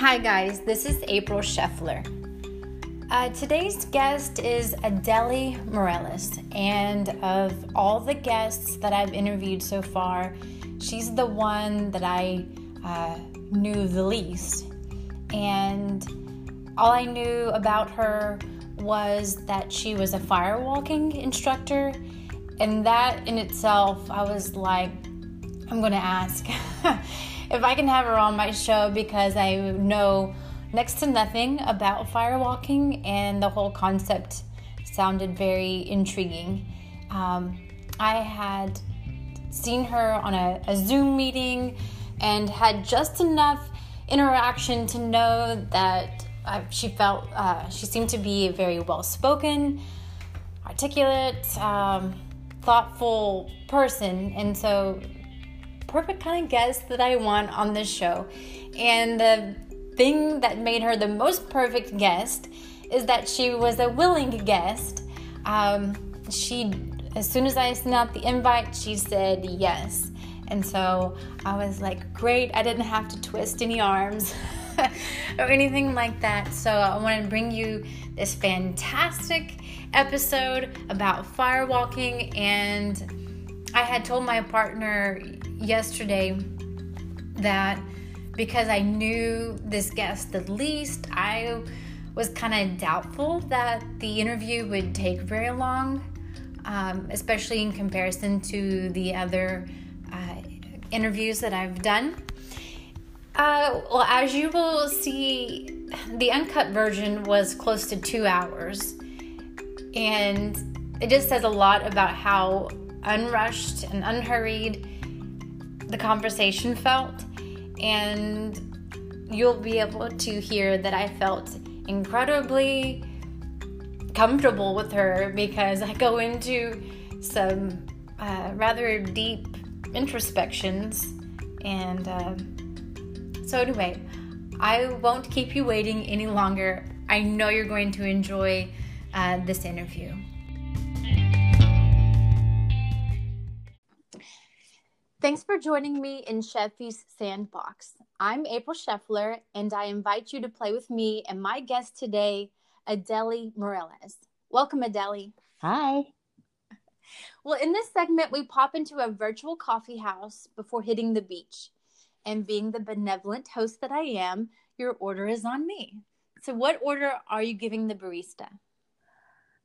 Hi, guys, this is April Scheffler. Uh, today's guest is Adelee Mirelez, and of all the guests that I've interviewed so far, she's the one that I uh, knew the least. And all I knew about her was that she was a firewalking instructor, and that in itself, I was like, I'm gonna ask if I can have her on my show because I know next to nothing about firewalking, and the whole concept sounded very intriguing. Um, I had seen her on a, a, Zoom meeting and had just enough interaction to know that uh, she felt uh, she seemed to be a very well spoken, articulate, um, thoughtful person, and so perfect kind of guest that I want on this show. And the thing that made her the most perfect guest is that she was a willing guest. Um, she, as soon as I sent out the invite, she said yes. And so I was like, great, I didn't have to twist any arms or anything like that. So I want to bring you this fantastic episode about firewalking. And I had told my partner yesterday that because I knew this guest the least, I was kind of doubtful that the interview would take very long, um, especially in comparison to the other uh, interviews that I've done. Uh, well, as you will see, the uncut version was close to two hours, and it just says a lot about how unrushed and unhurried the conversation felt and you'll be able to hear that I felt incredibly comfortable with her because I go into some uh, rather deep introspections. And uh, so, anyway, I won't keep you waiting any longer. I know you're going to enjoy uh, this interview. Thanks for joining me in Scheffy's Sandbox. I'm April Scheffler, and I invite you to play with me and my guest today, Adelee Mirelez. Welcome, Adelee. Hi. Well, in this segment, we pop into a virtual coffee house before hitting the beach. And being the benevolent host that I am, your order is on me. So, what order are you giving the barista?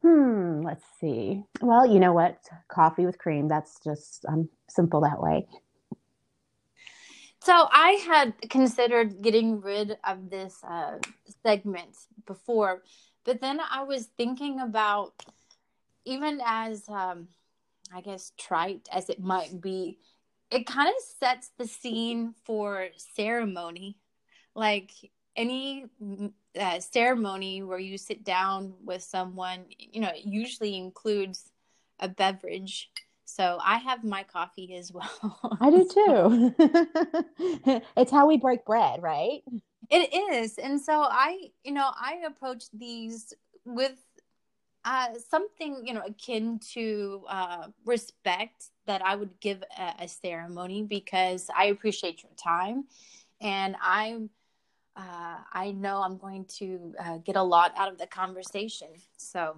Hmm, let's see. Well, you know what? Coffee with cream. That's just um, simple that way. So I had considered getting rid of this uh, segment before, but then I was thinking about even as um, I guess trite as it might be, it kind of sets the scene for ceremony. Like any uh, ceremony where you sit down with someone, you know, it usually includes a beverage. So I have my coffee as well. I do too. it's how we break bread, right? It is. And so I, you know, I approach these with uh, something, you know, akin to uh, respect that I would give a, a ceremony because I appreciate your time and I'm uh, I know I'm going to uh, get a lot out of the conversation. So,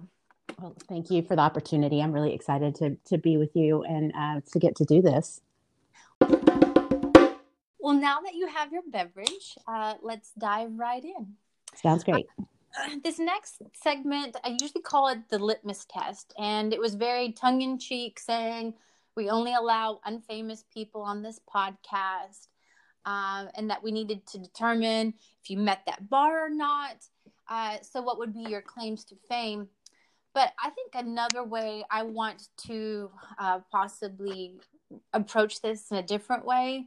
well, thank you for the opportunity. I'm really excited to to be with you and uh, to get to do this. Well, now that you have your beverage, uh, let's dive right in. Sounds great. Uh, this next segment, I usually call it the litmus test, and it was very tongue in cheek, saying we only allow unfamous people on this podcast um, and that we needed to determine if you met that bar or not. Uh, so, what would be your claims to fame? But I think another way I want to uh, possibly approach this in a different way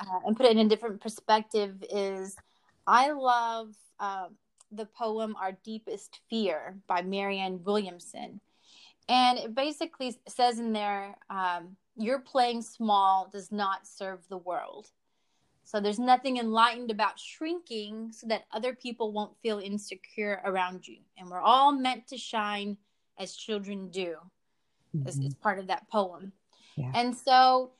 uh, and put it in a different perspective is I love uh, the poem Our Deepest Fear by Marianne Williamson. And it basically says in there, um, your playing small does not serve the world. So there's nothing enlightened about shrinking so that other people won't feel insecure around you. And we're all meant to shine as children do. Mm-hmm. It's, it's part of that poem. Yeah. And so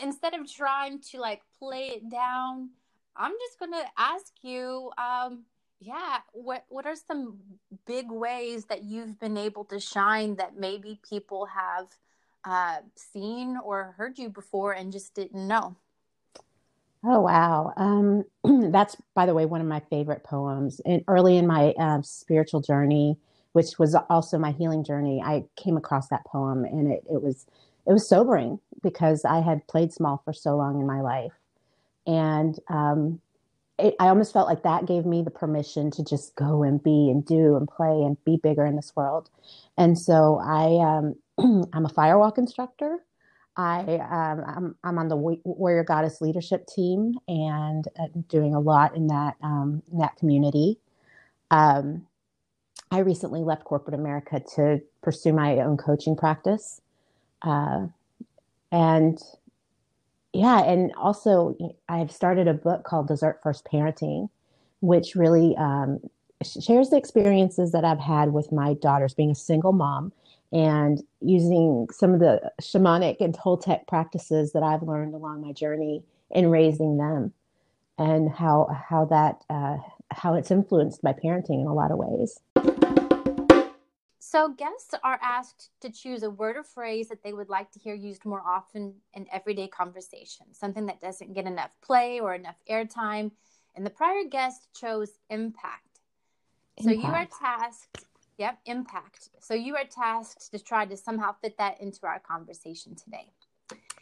instead of trying to like play it down I'm just going to ask you, um, yeah, what what are some big ways that you've been able to shine that maybe people have uh, seen or heard you before and just didn't know? Oh wow, um, that's by the way one of my favorite poems. And early in my uh, spiritual journey, which was also my healing journey, I came across that poem, and it it was it was sobering because I had played small for so long in my life, and um, it, I almost felt like that gave me the permission to just go and be and do and play and be bigger in this world. And so I, um, I'm a firewalk instructor. I, um, I'm, I'm on the Warrior Goddess leadership team and uh, doing a lot in that, um, in that community. Um, I recently left corporate America to pursue my own coaching practice. Uh, and yeah, and also I've started a book called Dessert First Parenting, which really um, shares the experiences that I've had with my daughters being a single mom and using some of the shamanic and Toltec practices that I've learned along my journey in raising them, and how how that uh, how it's influenced my parenting in a lot of ways. So, guests are asked to choose a word or phrase that they would like to hear used more often in everyday conversation, something that doesn't get enough play or enough airtime. And the prior guest chose impact. impact. So, you are tasked, yep, impact. So, you are tasked to try to somehow fit that into our conversation today.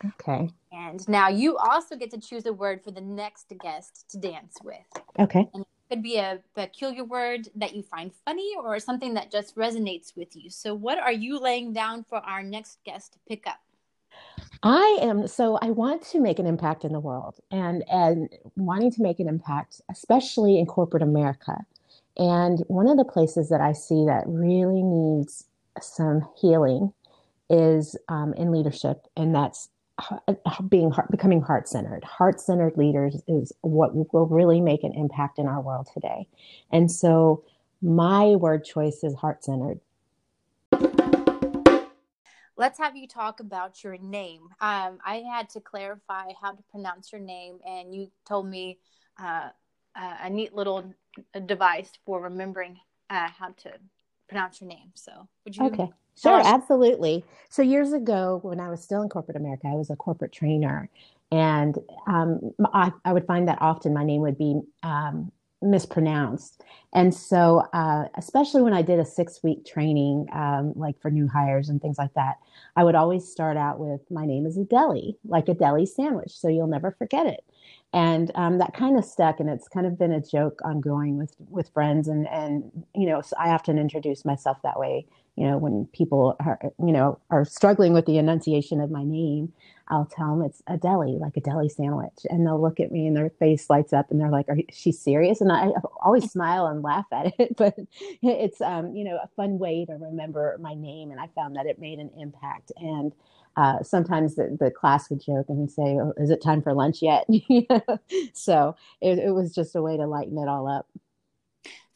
Okay. And now you also get to choose a word for the next guest to dance with. Okay. And could be a peculiar word that you find funny or something that just resonates with you. So, what are you laying down for our next guest to pick up? I am so I want to make an impact in the world and and wanting to make an impact especially in corporate America. And one of the places that I see that really needs some healing is um, in leadership, and that's being heart, becoming heart centered. Heart centered leaders is what will really make an impact in our world today. And so my word choice is heart centered. Let's have you talk about your name. Um, I had to clarify how to pronounce your name, and you told me uh, a neat little device for remembering uh, how to pronounce your name. So, would you? Okay. Sure, absolutely. So years ago, when I was still in corporate America, I was a corporate trainer, and um, I, I, would find that often my name would be um, mispronounced. And so, uh, especially when I did a six week training, um, like for new hires and things like that, I would always start out with my name is Adelee, like a deli sandwich, so you'll never forget it. And um, that kind of stuck, and it's kind of been a joke ongoing with with friends, and and you know, so I often introduce myself that way you know, when people are, you know, are struggling with the enunciation of my name, I'll tell them it's a deli, like a deli sandwich. And they'll look at me and their face lights up and they're like, are she serious? And I always smile and laugh at it, but it's, um, you know, a fun way to remember my name. And I found that it made an impact. And uh, sometimes the, the, class would joke and say, oh, is it time for lunch yet? so it, it was just a way to lighten it all up.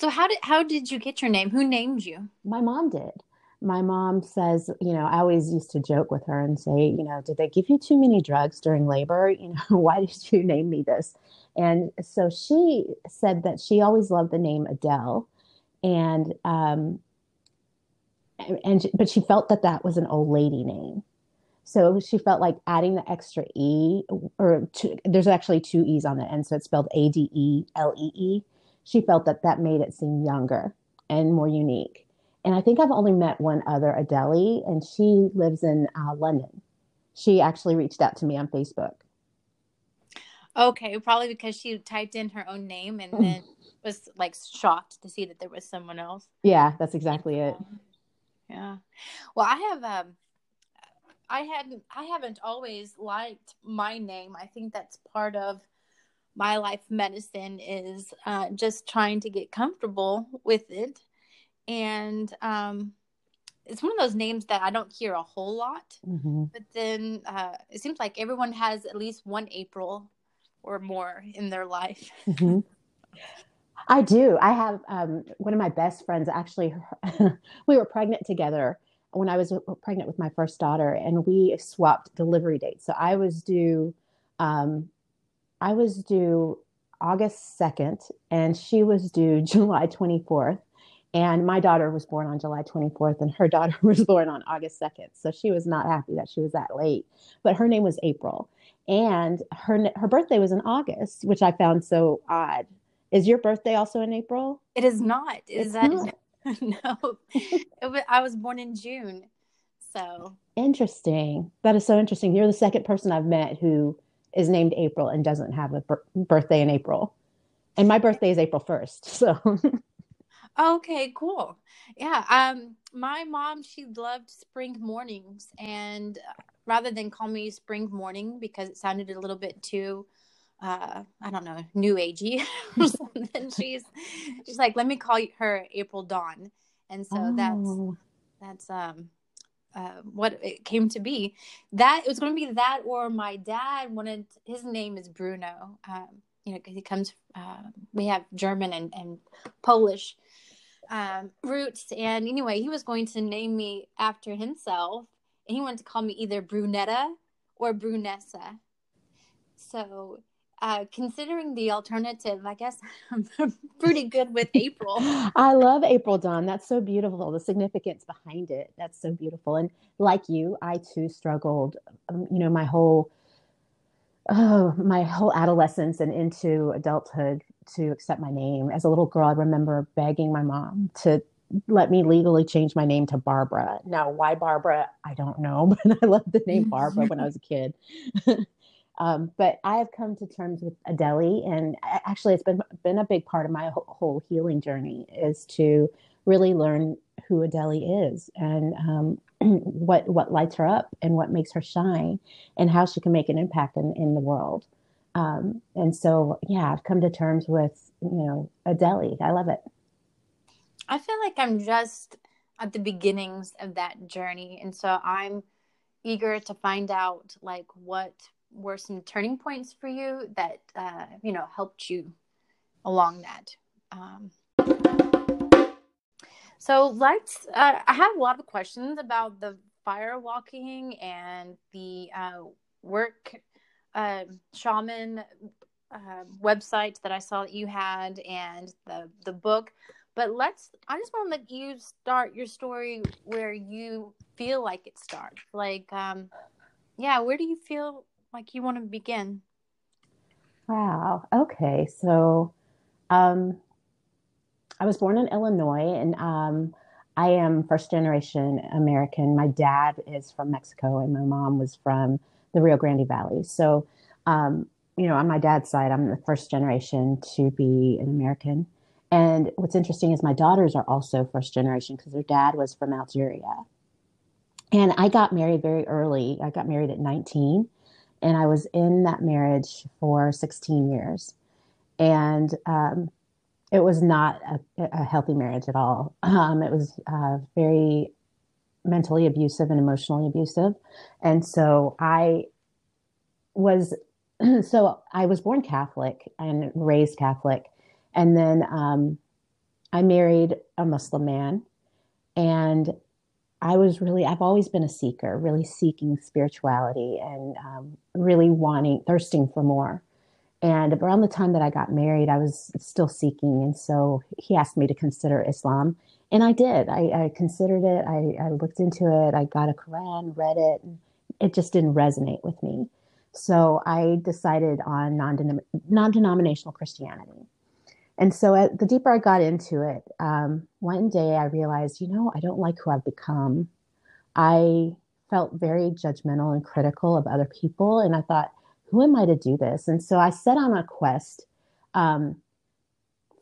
So how did how did you get your name? Who named you? My mom did my mom says, you know, I always used to joke with her and say, you know, did they give you too many drugs during labor? You know, why did you name me this? And so she said that she always loved the name Adele, and um, and but she felt that that was an old lady name. So she felt like adding the extra e, or two, there's actually two e's on the end, so it's spelled A D E L E E. She felt that that made it seem younger and more unique. And I think I've only met one other Adelee, and she lives in uh, London. She actually reached out to me on Facebook. Okay, probably because she typed in her own name and then was like shocked to see that there was someone else. Yeah, that's exactly it. Yeah. Well, I have um I hadn't I haven't always liked my name. I think that's part of my life medicine is uh, just trying to get comfortable with it and um, it's one of those names that I don't hear a whole lot. Mm-hmm. But then uh, it seems like everyone has at least one April or more in their life. Mm-hmm. I do. I have um, one of my best friends. Actually, we were pregnant together when I was pregnant with my first daughter, and we swapped delivery dates. So I was due, um, I was due August 2nd, and she was due July 24th. And my daughter was born on July 24th, and her daughter was born on August 2nd. So she was not happy that she was that late. But her name was April, and her her birthday was in August, which I found so odd. Is your birthday also in April? It is not. Is it's that not. no? was, I was born in June. So interesting. That is so interesting. You're the second person I've met who is named April and doesn't have a birthday in April. And my birthday is April 1st. So Okay, cool. Yeah, um my mom she loved spring mornings and rather than call me spring morning because it sounded a little bit too uh I don't know, new agey or something. she's she's like, "Let me call her April Dawn." And so oh. that's that's um uh, what it came to be. That it was going to be that, or my dad wanted his name is Bruno. Um, you know, because he comes. Uh, we have German and, and Polish um, roots, and anyway, he was going to name me after himself, and he wanted to call me either Brunetta or Brunessa. So uh, considering the alternative, I guess I'm pretty good with April. I love April Dawn. That's so beautiful. The significance behind it. That's so beautiful. And like you, I too struggled, um, you know, my whole, oh, my whole adolescence and into adulthood to accept my name. As a little girl, I remember begging my mom to let me legally change my name to Barbara. Now, why Barbara? I don't know, but I loved the name Barbara when I was a kid. Um, but I have come to terms with Adelee, and actually, it's been been a big part of my whole healing journey is to really learn who Adelee is and um, what what lights her up and what makes her shine, and how she can make an impact in in the world. Um, and so, yeah, I've come to terms with you know Adelee. I love it. I feel like I'm just at the beginnings of that journey, and so I'm eager to find out like what were some turning points for you that uh, you know helped you along that um, so let's uh, i have a lot of questions about the fire walking and the uh, work uh, shaman uh, website that i saw that you had and the the book but let's i just want to let you start your story where you feel like it starts like um yeah where do you feel like you want to begin. Wow. Okay. So, um, I was born in Illinois and um, I am first generation American. My dad is from Mexico and my mom was from the Rio Grande Valley. So, um, you know, on my dad's side, I'm the first generation to be an American. And what's interesting is my daughters are also first generation because their dad was from Algeria. And I got married very early. I got married at 19 and I was in that marriage for 16 years. And um, it was not a, a, healthy marriage at all. Um, it was uh, very mentally abusive and emotionally abusive. And so I was, so I was born Catholic and raised Catholic. And then um, I married a Muslim man. And I was really, I've always been a seeker, really seeking spirituality and um, really wanting, thirsting for more. And around the time that I got married, I was still seeking. And so he asked me to consider Islam. And I did. I, I considered it. I, I, looked into it. I got a Quran, read it. It just didn't resonate with me. So I decided on non denominational Christianity. And so, at, the deeper I got into it, um, one day I realized, you know, I don't like who I've become. I felt very judgmental and critical of other people. And I thought, who am I to do this? And so I set on a quest um,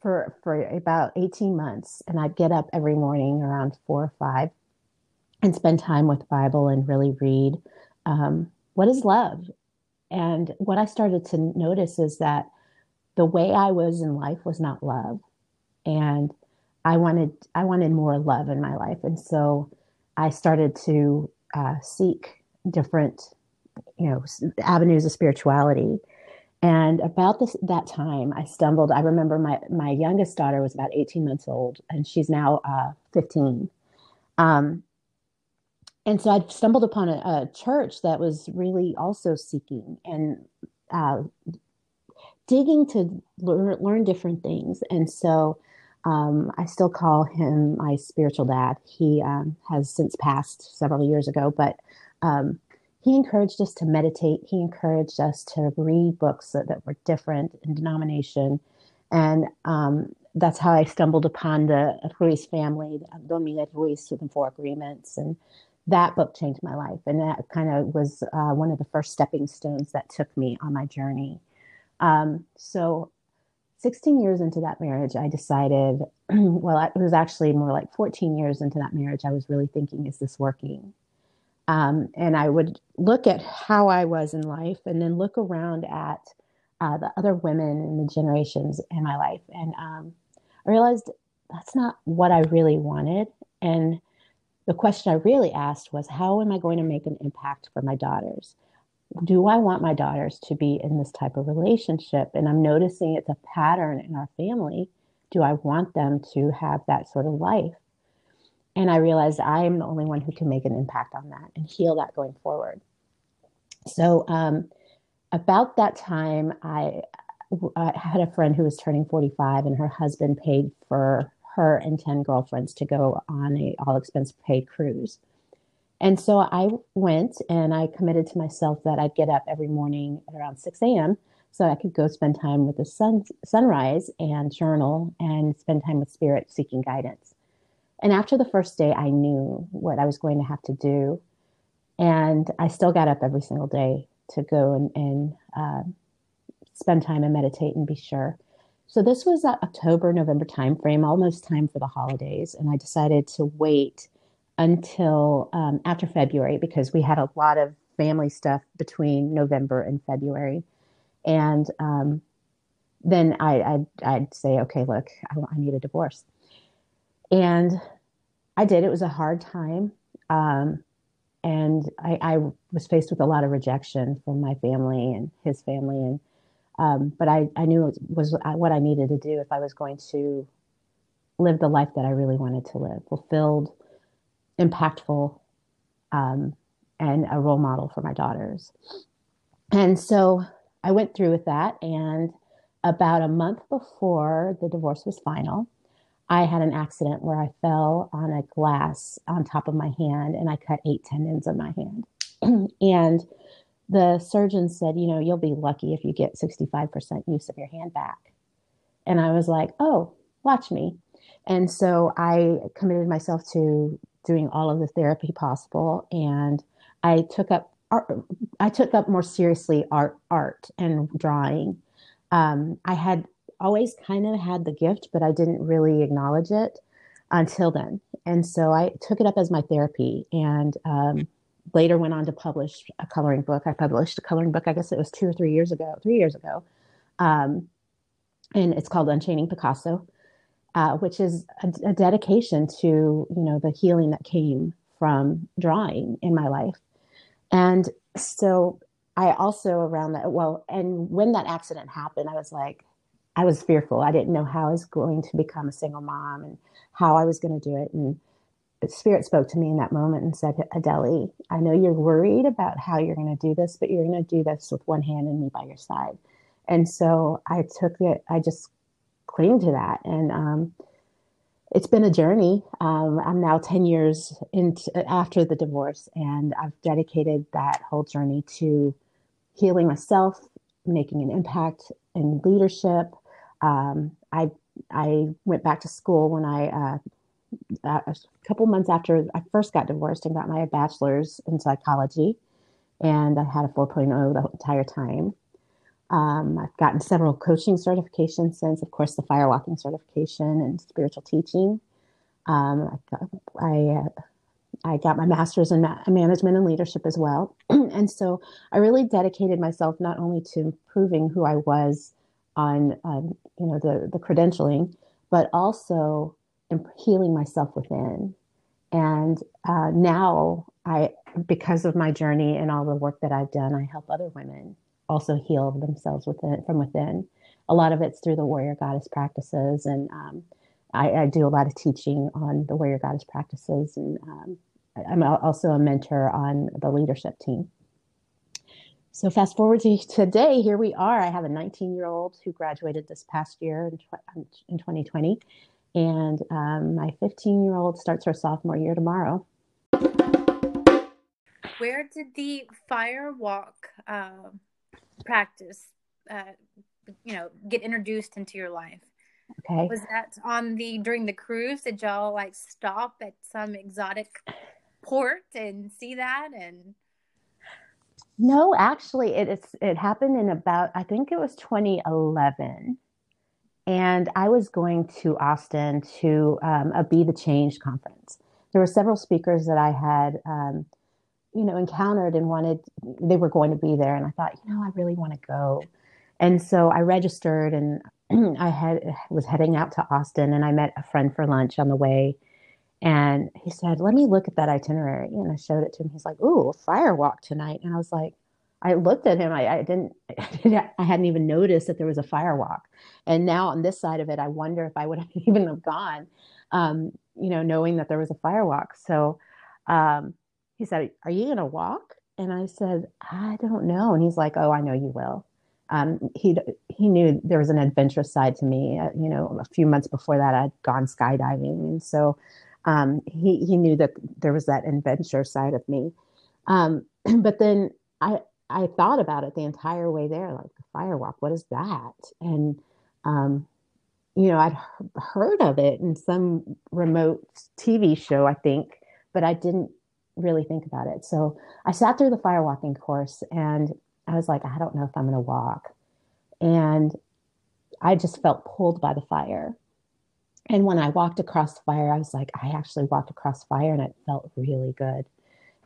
for, for about 18 months. And I'd get up every morning around four or five and spend time with Bible and really read um, what is love. And what I started to notice is that the way I was in life was not love. And I wanted I wanted more love in my life. And so I started to uh, seek different, you know, avenues of spirituality. And about this, that time, I stumbled. I remember my my youngest daughter was about 18 months old, and she's now uh, 15. Um, and so I stumbled upon a, a, church that was really also seeking and uh, digging to learn, learn different things. And so um, I still call him my spiritual dad. He um, has since passed several years ago, but um, he encouraged us to meditate. He encouraged us to read books that, that were different in denomination. And um, that's how I stumbled upon the Ruiz family, Don Miguel Ruiz with the Four Agreements. And that book changed my life. And that kind of was uh, one of the first stepping stones that took me on my journey. Um, so 16 years into that marriage, I decided, well, it was actually more like 14 years into that marriage, I was really thinking, is this working? Um, and I would look at how I was in life and then look around at uh, the other women in the generations in my life. And um, I realized that's not what I really wanted. And the question I really asked was, how am I going to make an impact for my daughters? Do I want my daughters to be in this type of relationship? And I'm noticing it's a pattern in our family. Do I want them to have that sort of life? And I realized I am the only one who can make an impact on that and heal that going forward. So, um, about that time, I, I had a friend who was turning 45, and her husband paid for her and 10 girlfriends to go on a all expense paid cruise. And so I went and I committed to myself that I'd get up every morning at around 6 a.m. so I could go spend time with the sun, sunrise and journal and spend time with spirit seeking guidance. And after the first day, I knew what I was going to have to do. And I still got up every single day to go and, and uh, spend time and meditate and be sure. So this was October, November timeframe, almost time for the holidays. And I decided to wait until um, after February because we had a lot of family stuff between November and February. And um, then I, I'd, I'd, say, okay, look, I, I need a divorce. And I did. It was a hard time. Um, and I, I, was faced with a lot of rejection from my family and his family. And, um, but I, I knew it was what I needed to do if I was going to live the life that I really wanted to live, fulfilled, impactful, um, and a role model for my daughters. And so I went through with that. And about a month before the divorce was final, I had an accident where I fell on a glass on top of my hand and I cut eight tendons in my hand. and the surgeon said, you know, you'll be lucky if you get 65% use of your hand back. And I was like, oh, watch me. And so I committed myself to doing all of the therapy possible. And I took up art, I took up more seriously art, art and drawing. Um, I had always kind of had the gift, but I didn't really acknowledge it until then. And so I took it up as my therapy and um, later went on to publish a coloring book. I published a coloring book, I guess it was two or three years ago, three years ago. Um, and it's called Unchaining Picasso, uh, which is a, a dedication to, you know, the healing that came from drawing in my life. And so I also around that, well, and when that accident happened, I was like, I was fearful. I didn't know how I was going to become a single mom and how I was going to do it. And Spirit spoke to me in that moment and said, Adelee, I know you're worried about how you're going to do this, but you're going to do this with one hand and me by your side. And so I took it, I just clinged to that. And um, it's been a journey. Um, I'm now 10 years into, after the divorce, and I've dedicated that whole journey to healing myself, making an impact in leadership, um, I I went back to school when I uh, a couple months after I first got divorced and got my bachelor's in psychology, and I had a 4.0 the entire time. Um, I've gotten several coaching certifications since, of course, the firewalking certification and spiritual teaching. Um, I, got, I, uh, I got my master's in ma- management and leadership as well. and so I really dedicated myself not only to improving who I was on um, you know the the credentialing, but also healing myself within. And uh, now I, because of my journey and all the work that I've done, I help other women also heal themselves within from within. A lot of it's through the warrior goddess practices, and um, I, I, do a lot of teaching on the warrior goddess practices, and um, I'm also a mentor on the leadership team. So fast forward to today, here we are. I have a 19 year old who graduated this past year in, um, in 2020, and um, my 15 year old starts her sophomore year tomorrow. Where did the fire walk uh, practice, uh, you know, get introduced into your life? Okay. Was that on the during the cruise? Did y'all like stop at some exotic port and see that and? No, actually, it, it's it happened in about I think it was 2011, and I was going to Austin to um, a Be the Change conference. There were several speakers that I had, um, you know, encountered and wanted. They were going to be there, and I thought, you know, I really want to go. And so I registered, and I had was heading out to Austin, and I met a friend for lunch on the way. And he said, "Let me look at that itinerary." And I showed it to him. He's like, "Ooh, fire walk tonight." And I was like, I looked at him. I, I didn't. I hadn't even noticed that there was a fire walk. And now on this side of it, I wonder if I would have even have gone, um, you know, knowing that there was a fire walk. So um, he said, "Are you going to walk?" And I said, "I don't know." And he's like, "Oh, I know you will." Um, he he knew there was an adventurous side to me. Uh, you know, a few months before that, I'd gone skydiving, and so um, he he knew that there was that adventure side of me. Um, but then I I thought about it the entire way there, like firewalk. What is that? And um, you know, I'd heard of it in some remote TV show, I think, but I didn't really think about it. So I sat through the firewalking course, and I was like, I don't know if I'm going to walk, and I just felt pulled by the fire. And when I walked across fire, I was like, I actually walked across fire, and it felt really good.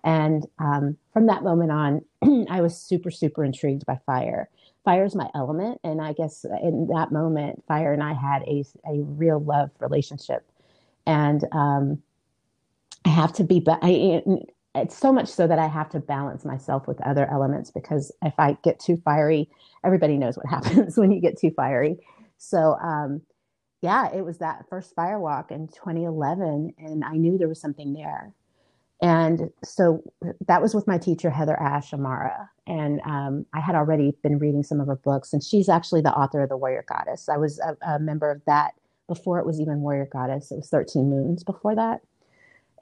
And um, from that moment on, I was super, super intrigued by fire. Fire is my element. And I guess in that moment, fire and I had a, a real love relationship. And um, I have to be, I, it's so much so that I have to balance myself with other elements because if I get too fiery, everybody knows what happens when you get too fiery. So, um, yeah, it was that first firewalk in 2011, and I knew there was something there. And so that was with my teacher, HeatherAsh Amara. And um, I had already been reading some of her books, and she's actually the author of The Warrior Goddess. I was a, a member of that before it was even Warrior Goddess. It was 13 Moons before that.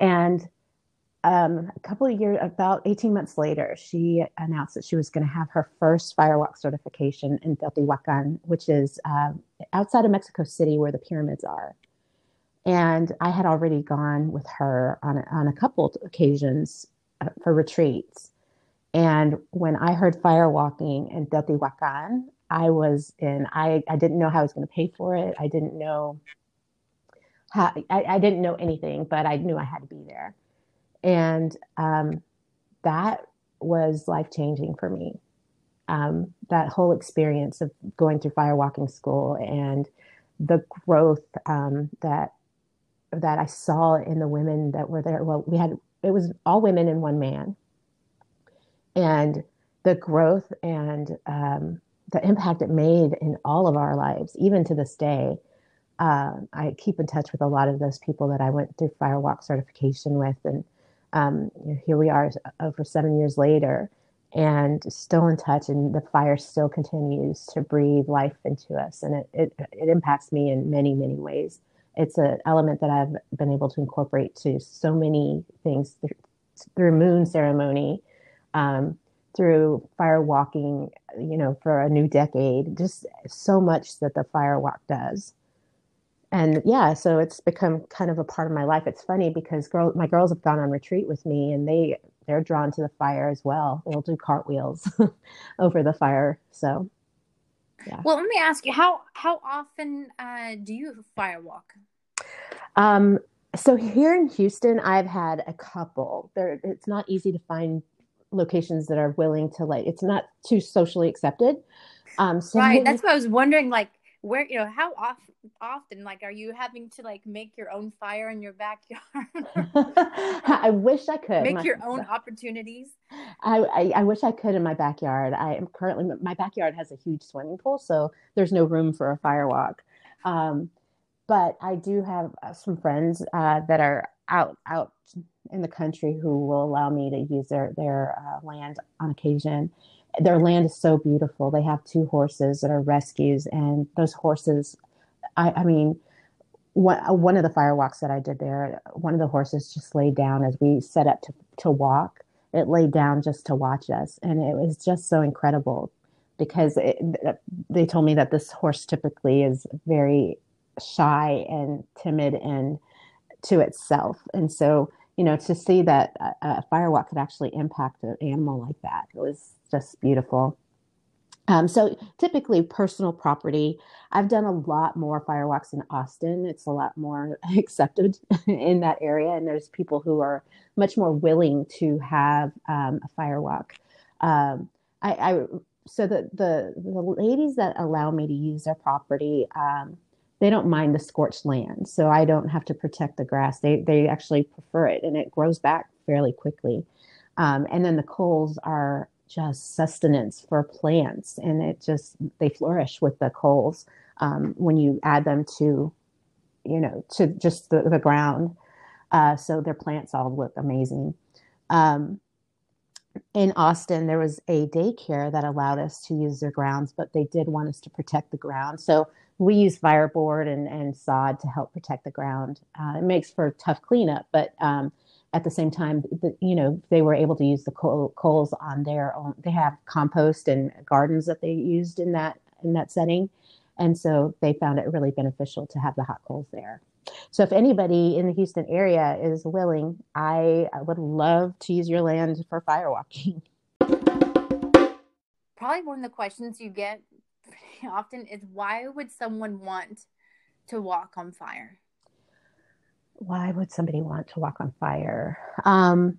And um, a couple of years, about 18 months later, she announced that she was going to have her first firewalk certification in Teotihuacan, which is uh, outside of Mexico City where the pyramids are. And I had already gone with her on, on a couple occasions uh, for retreats. And when I heard firewalking in Teotihuacan, I was in, I, I didn't know how I was going to pay for it. I didn't know how, I, I didn't know anything, but I knew I had to be there. And um, that was life changing for me. Um, that whole experience of going through fire walking school and the growth um, that that I saw in the women that were there. Well, we had it was all women and one man, and the growth and um, the impact it made in all of our lives, even to this day. Uh, I keep in touch with a lot of those people that I went through Firewalk certification with, and um, here we are over seven years later, and still in touch. And the fire still continues to breathe life into us, and it it, it impacts me in many many ways it's an element that I've been able to incorporate to so many things through, through moon ceremony, um, through fire walking, you know, for a new decade, just so much that the fire walk does. And yeah, so it's become kind of a part of my life. It's funny because girl, my girls have gone on retreat with me and they, they're drawn to the fire as well. They'll do cartwheels over the fire. So yeah. Well, let me ask you how how often uh, do you firewalk? Um, so here in Houston, I've had a couple. There, it's not easy to find locations that are willing to like. It's not too socially accepted. Um, so right. That's what I was wondering. Like, where you know how often often like are you having to like make your own fire in your backyard? I wish i could. Make my, your own opportunities? I, I, I wish i could in my backyard. I am currently my backyard has a huge swimming pool so there's no room for a firewalk um, but i do have uh, some friends uh, that are out out in the country who will allow me to use their their uh, land on occasion their land is so beautiful. They have two horses that are rescues, and those horses, I, I mean, one, one of the firewalks that I did there, one of the horses just laid down as we set up to, to walk. It laid down just to watch us, and it was just so incredible because it, they told me that this horse typically is very shy and timid and to itself, and so you know to see that a, a firewalk could actually impact an animal like that it was just beautiful. Um, so typically personal property. I've done a lot more firewalks in Austin. It's a lot more accepted in that area, and there's people who are much more willing to have um, a firewalk. Um, I, I, so the, the the ladies that allow me to use their property, um, they don't mind the scorched land, so I don't have to protect the grass. They they actually prefer it, and it grows back fairly quickly. Um, and then the coals are just sustenance for plants and it just they flourish with the coals um, when you add them to you know to just the, the ground uh, so their plants all look amazing um, in austin there was a daycare that allowed us to use their grounds but they did want us to protect the ground so we use fireboard and, and sod to help protect the ground uh, it makes for tough cleanup but um, at the same time, the, you know, they were able to use the coal, coals on their own. They have compost and gardens that they used in that in that setting, and so they found it really beneficial to have the hot coals there. So if anybody in the Houston area is willing, I, I would love to use your land for firewalking. Probably one of the questions you get often is why would someone want to walk on fire? why would somebody want to walk on fire? Um,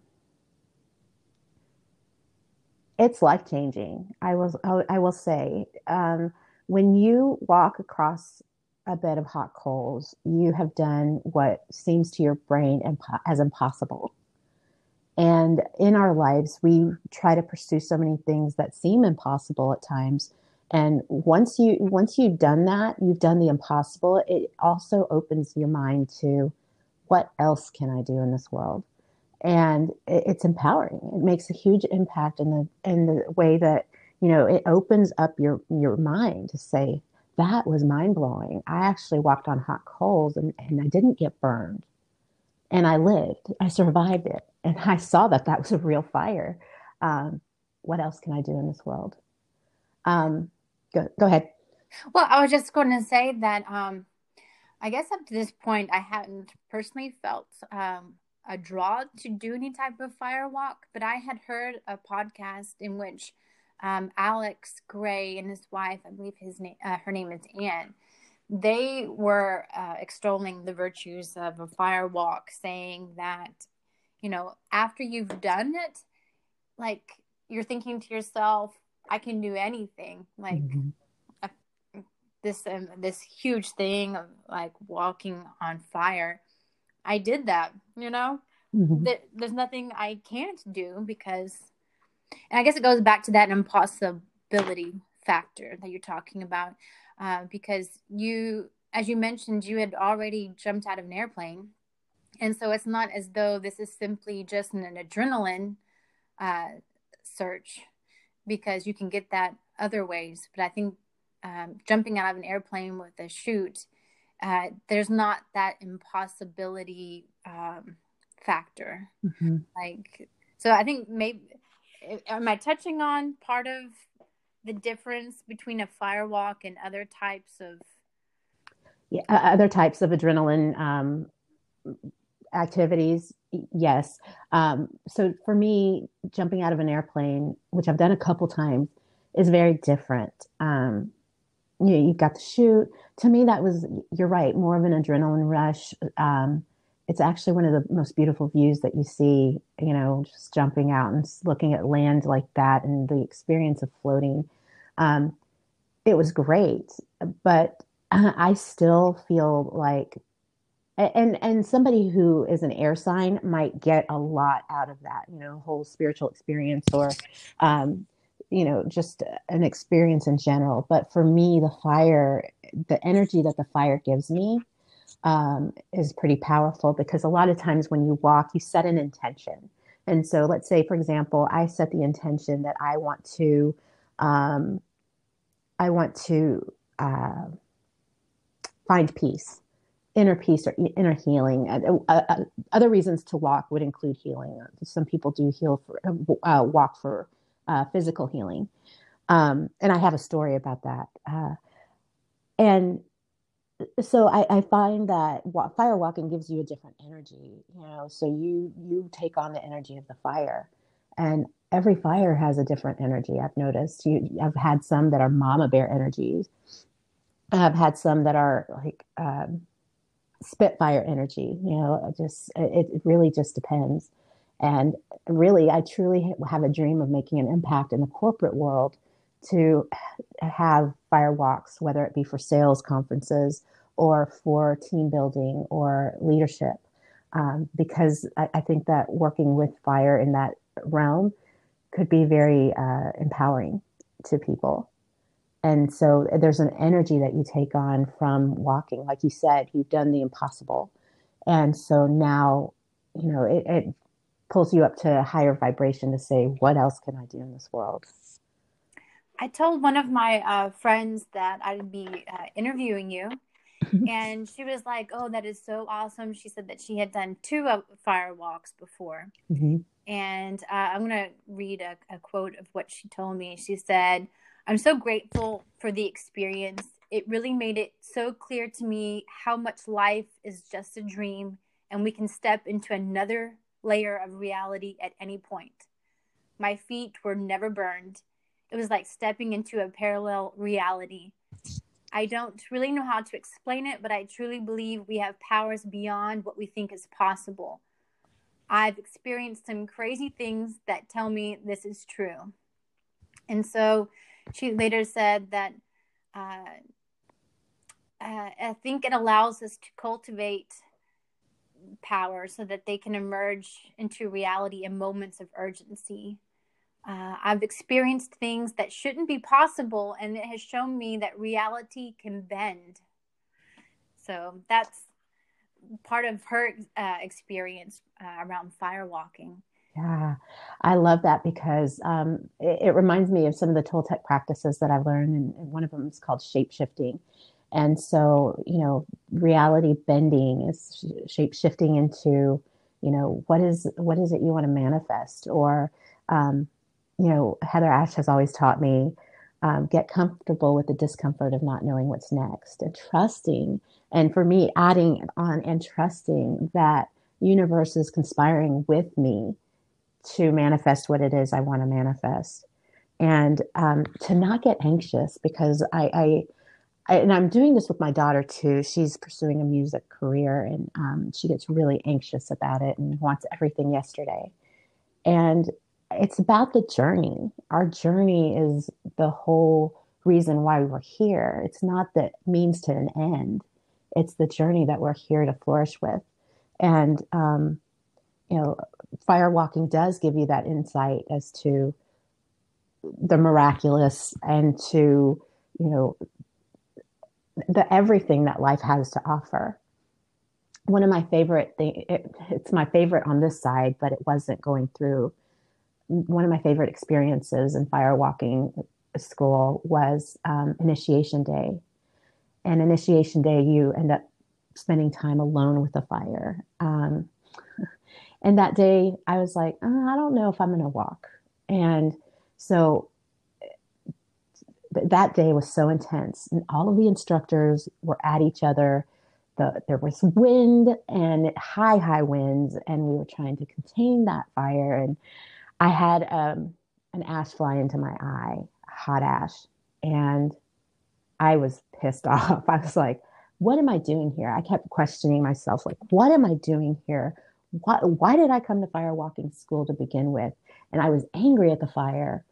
it's life changing. I will. I will say, um, when you walk across a bed of hot coals, you have done what seems to your brain impo- as impossible. And in our lives, we try to pursue so many things that seem impossible at times. And once you once you've done that, you've done the impossible. It also opens your mind to what else can I do in this world? And it's empowering. It makes a huge impact in the in the way that you know it opens up your your mind to say that was mind blowing. I actually walked on hot coals and, and I didn't get burned, and I lived. I survived it, and I saw that that was a real fire. Um, what else can I do in this world? Um, go go ahead. Well, I was just going to say that um, I guess up to this point, I hadn't personally felt um, a draw to do any type of fire walk, but I had heard a podcast in which um, Alex Grey and his wife, I believe his name, uh, her name is Anne, they were uh, extolling the virtues of a fire walk, saying that, you know, after you've done it, like you're thinking to yourself, I can do anything. Like, mm-hmm this um, this huge thing of like walking on fire i did that you know mm-hmm. there's nothing i can't do because and i guess it goes back to that impossibility factor that you're talking about uh, because you as you mentioned you had already jumped out of an airplane and so it's not as though this is simply just an, adrenaline uh, search because you can get that other ways but i think um, jumping out of an airplane with a chute, uh, there's not that impossibility um, factor. Mm-hmm. Like, so I think maybe, am I touching on part of the difference between a firewalk and other types of? Yeah, other types of adrenaline um, activities. Yes. Um, so for me, jumping out of an airplane, which I've done a couple times, is very different. Um, you know, you've got the chute. To me, that was, you're right, more of an adrenaline rush. Um, it's actually one of the most beautiful views that you see, you know, just jumping out and looking at land like that and the experience of floating. Um, it was great, but I still feel like, and and somebody who is an air sign might get a lot out of that, you know, whole spiritual experience or um, you know just an experience in general but for me the fire the energy that the fire gives me um, is pretty powerful because a lot of times when you walk you set an intention And so, let's say, for example, I set the intention that I want to, um, I want to uh, find peace, inner peace or inner healing. Uh, uh, uh other reasons to walk would include healing. Some people do heal for uh, walk for uh, physical healing, um, and I have a story about that. and so I, I, find that fire walking gives you a different energy you know? So you you take on the energy of the fire and every fire has a different energy i've noticed. You i've had some that are mama bear energies i've had some that are like um, spitfire energy you know? Just it, it really just depends. And really i truly have a dream of making an impact in the corporate world to have fire walks, whether it be for sales conferences or for team building or leadership. Um, because I, I, think that working with fire in that realm could be very uh, empowering to people. And so there's an energy that you take on from walking. Like you said, you've done the impossible. And so now, you know, it, it pulls you up to a higher vibration to say, what else can I do in this world? I told one of my uh, friends that I'd be uh, interviewing you, and she was like, "Oh, that is so awesome." She said that she had done two uh, fire walks before, mm-hmm. and uh, I'm gonna read a, a quote of what she told me. She said, "I'm so grateful for the experience. It really made it so clear to me how much life is just a dream, and we can step into another layer of reality at any point." My feet were never burned it was like stepping into a parallel reality. I don't really know how to explain it, but I truly believe we have powers beyond what we think is possible. I've experienced some crazy things that tell me this is true. And so she later said that uh, uh, I think it allows us to cultivate power so that they can emerge into reality in moments of urgency. Uh, I've experienced things that shouldn't be possible, and it has shown me that reality can bend. So that's part of her uh, experience uh, around firewalking. Yeah, I love that because um, it, it, reminds me of some of the Toltec practices that I've learned, and, and one of them is called shape shifting. And so, you know, reality bending is shape shifting into, you know, what is what is it you want to manifest, or um, you know, HeatherAsh has always taught me um, get comfortable with the discomfort of not knowing what's next and trusting. And for me, adding on and trusting that universe is conspiring with me to manifest what it is I want to manifest. And um, to not get anxious because I, I, I, and I'm doing this with my daughter too. She's pursuing a music career and um, she gets really anxious about it and wants everything yesterday. And it's about the journey. Our journey is the whole reason why we're here. It's not the means to an end. It's the journey that we're here to flourish with. And um, you know, fire walking does give you that insight as to the miraculous and to, you know, the everything that life has to offer. One of my favorite thing it, it's my favorite on this side, but it wasn't going through one of my favorite experiences in fire walking school was um, initiation day. And initiation day, you end up spending time alone with the fire. Um, and that day, I was like, oh, I don't know if I'm going to walk. And so th- that day was so intense, and all of the instructors were at each other. The, there was wind and high, high winds, and we were trying to contain that fire. And I had um, an ash fly into my eye, hot ash, and I was pissed off. I was like, what am I doing here? I kept questioning myself, like, what am I doing here? Why, why did I come to fire walking school to begin with? And I was angry at the fire.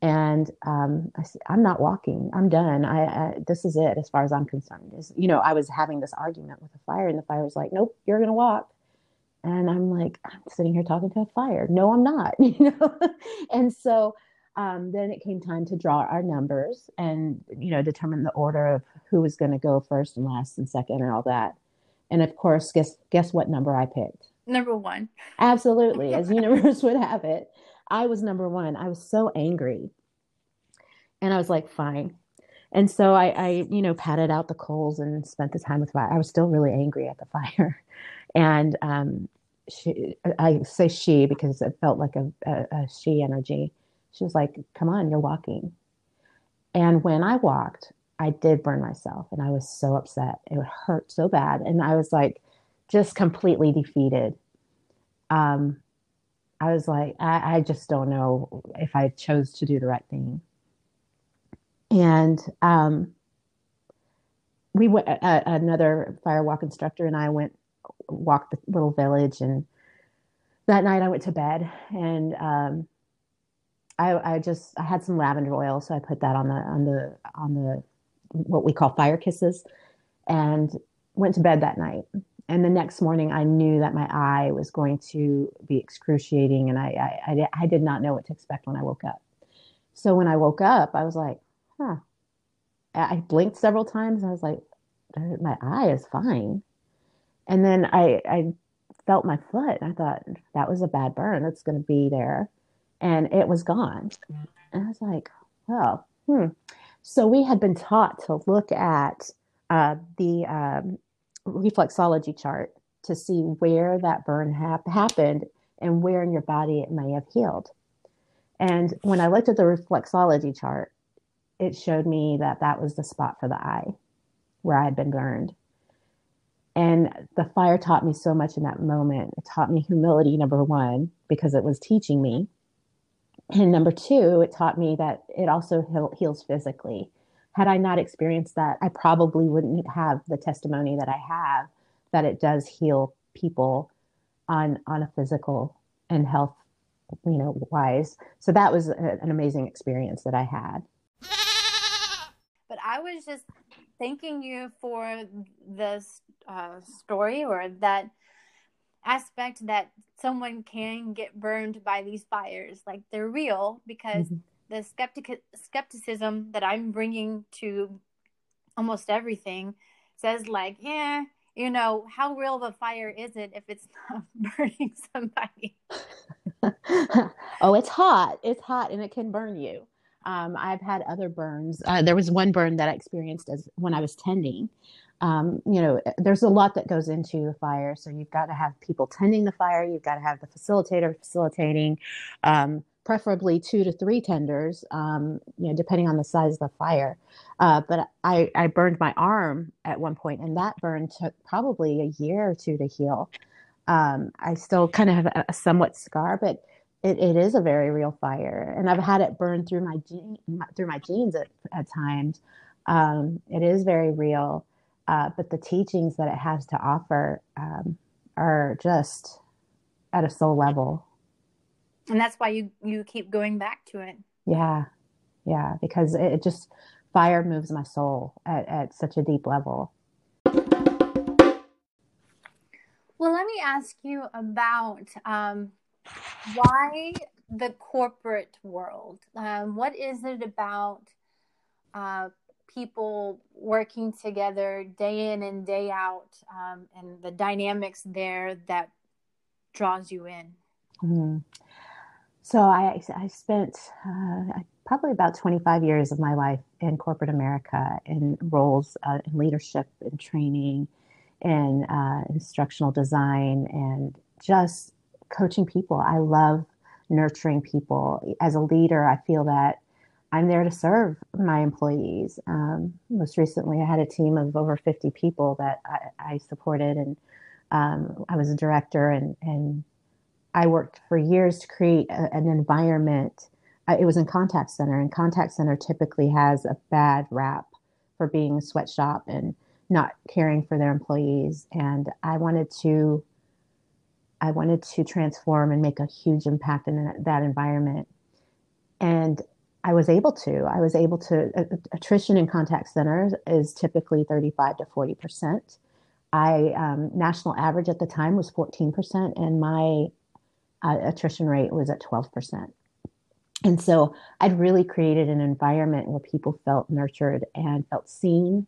And um, I said, I'm not walking. I'm done. I, I, this is it as far as I'm concerned. Is you know, I was having this argument with the fire, and the fire was like, "Nope, you're gonna walk." And I'm like, I'm sitting here talking to a fire. No, I'm not, you know? and so um, then it came time to draw our numbers and, you know, determine the order of who was going to go first and last and second and all that. And of course, guess, guess what number I picked? number one. Absolutely, as universe would have it. I was number one. I was so angry. And I was like, fine. And so I, I, you know, patted out the coals and spent the time with fire. I was still really angry at the fire. And um, she, I say she because it felt like a, a, a she energy. She was like, come on, you're walking. And when I walked, I did burn myself and I was so upset. It hurt so bad. And I was like, just completely defeated. Um, I was like, I, I just don't know if I chose to do the right thing. And um, we went, uh, another firewalk instructor and I went, walked the little village. And that night I went to bed and um, I, I just, I had some lavender oil. So I put that on the, on the, on the, what we call fire kisses and went to bed that night and the next morning I knew that my eye was going to be excruciating and I, I, I, I, did not know what to expect when I woke up. So when I woke up, I was like, huh. I blinked several times I was like, my eye is fine. And then I, I felt my foot I thought that was a bad burn. It's going to be there. And it was gone. And I was like, well, hmm. So we had been taught to look at uh, the um, reflexology chart to see where that burn hap- happened and where in your body it may have healed. And when I looked at the reflexology chart, it showed me that that was the spot for the eye where I had been burned. And the fire taught me so much in that moment. It taught me humility, number one, because it was teaching me. And number two, it taught me that it also heals physically had I not experienced that, I probably wouldn't have the testimony that I have that it does heal people on on a physical and health, you know, wise. So that was a, an amazing experience that I had. But I was just thanking you for this uh, story or that aspect that someone can get burned by these fires. Like they're real because. Mm-hmm the skeptic skepticism that I'm bringing to almost everything says like, yeah, you know, how real of a fire is it if it's not burning somebody? oh, it's hot. It's hot and it can burn you. Um, I've had other burns. Uh, there was one burn that I experienced as when I was tending. Um, you know, there's a lot that goes into the fire. So you've got to have people tending the fire. You've got to have the facilitator facilitating. Um, preferably two to three tenders, um, you know, depending on the size of the fire. Uh, but I, I burned my arm at one point, and that burn took probably a year or two to heal. Um, I still kind of have a somewhat scar, but it, it is a very real fire, and I've had it burn through my, jean, through my jeans at, at times. Um, it is very real, uh, but the teachings that it has to offer um, are just at a soul level. And that's why you you keep going back to it. Yeah. Yeah because it, it just fire moves my soul at, at such a deep level. Well let me ask you about um, why the corporate world um, what is it about uh, people working together day in and day out um, and the dynamics there that draws you in mm-hmm. So I, I spent uh, probably about 25 years of my life in corporate America in roles uh, in leadership and training and uh, instructional design and just coaching people. I love nurturing people. As a leader, I feel that I'm there to serve my employees. Um, most recently, I had a team of over 50 people that I, I supported, and um, I was a director and, and I worked for years to create a, an environment. It was in contact center, and contact center typically has a bad rap for being a sweatshop and not caring for their employees. And I wanted to, I wanted to transform and make a huge impact in that, environment. And I was able to. I was able to. Attrition in contact centers is typically 35 to 40 percent. I um, national average at the time was 14 percent, and my uh, attrition rate was at 12%. And so I'd really created an environment where people felt nurtured and felt seen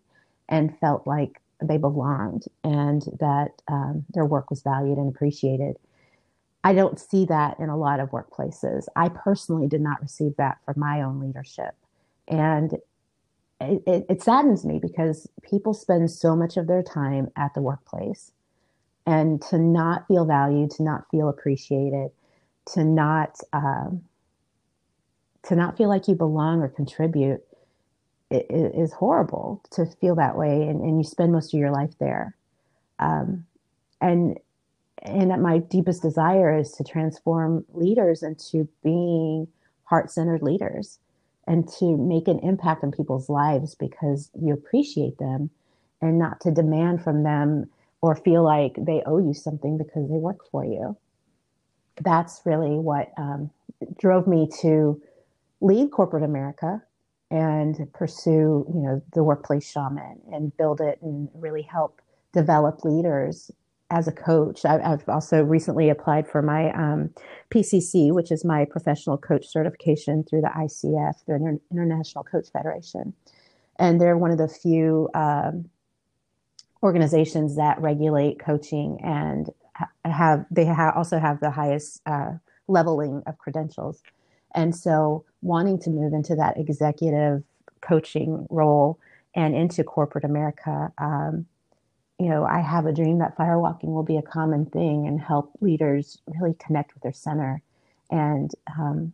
and felt like they belonged and that um, their work was valued and appreciated. I don't see that in a lot of workplaces. I personally did not receive that from my own leadership. And it, it, it, saddens me because people spend so much of their time at the workplace and to not feel valued, to not feel appreciated, to not um, to not feel like you belong or contribute it, it is horrible to feel that way and, and you spend most of your life there. Um, and and my deepest desire is to transform leaders into being heart-centered leaders and to make an impact on people's lives because you appreciate them and not to demand from them or feel like they owe you something because they work for you. That's really what um, drove me to leave corporate america and pursue you know the workplace shaman and build it and really help develop leaders as a coach. I, have also recently applied for my um, PCC, which is my professional coach certification through the ICF, the Inter- International Coach Federation. And they're one of the few um, organizations that regulate coaching and have they ha- also have the highest uh, leveling of credentials. And so, wanting to move into that executive coaching role and into corporate America, um, you know, I have a dream that firewalking will be a common thing and help leaders really connect with their center and um,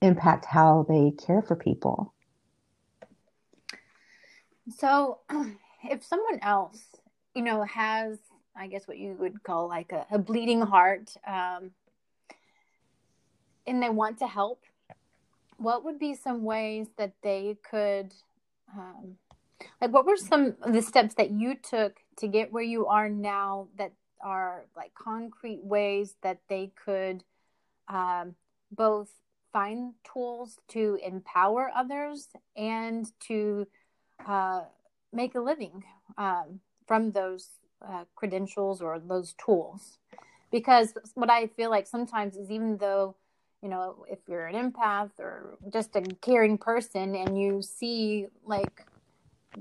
impact how they care for people. So, if someone else, you know, has, I guess, what you would call like a, a bleeding heart, um, and they want to help, what would be some ways that they could, um, like, what were some of the steps that you took to get where you are now that are like concrete ways that they could um, both find tools to empower others and to uh, make a living um, from those uh, credentials or those tools? Because what I feel like sometimes is even though you know, if you're an empath or just a caring person and you see like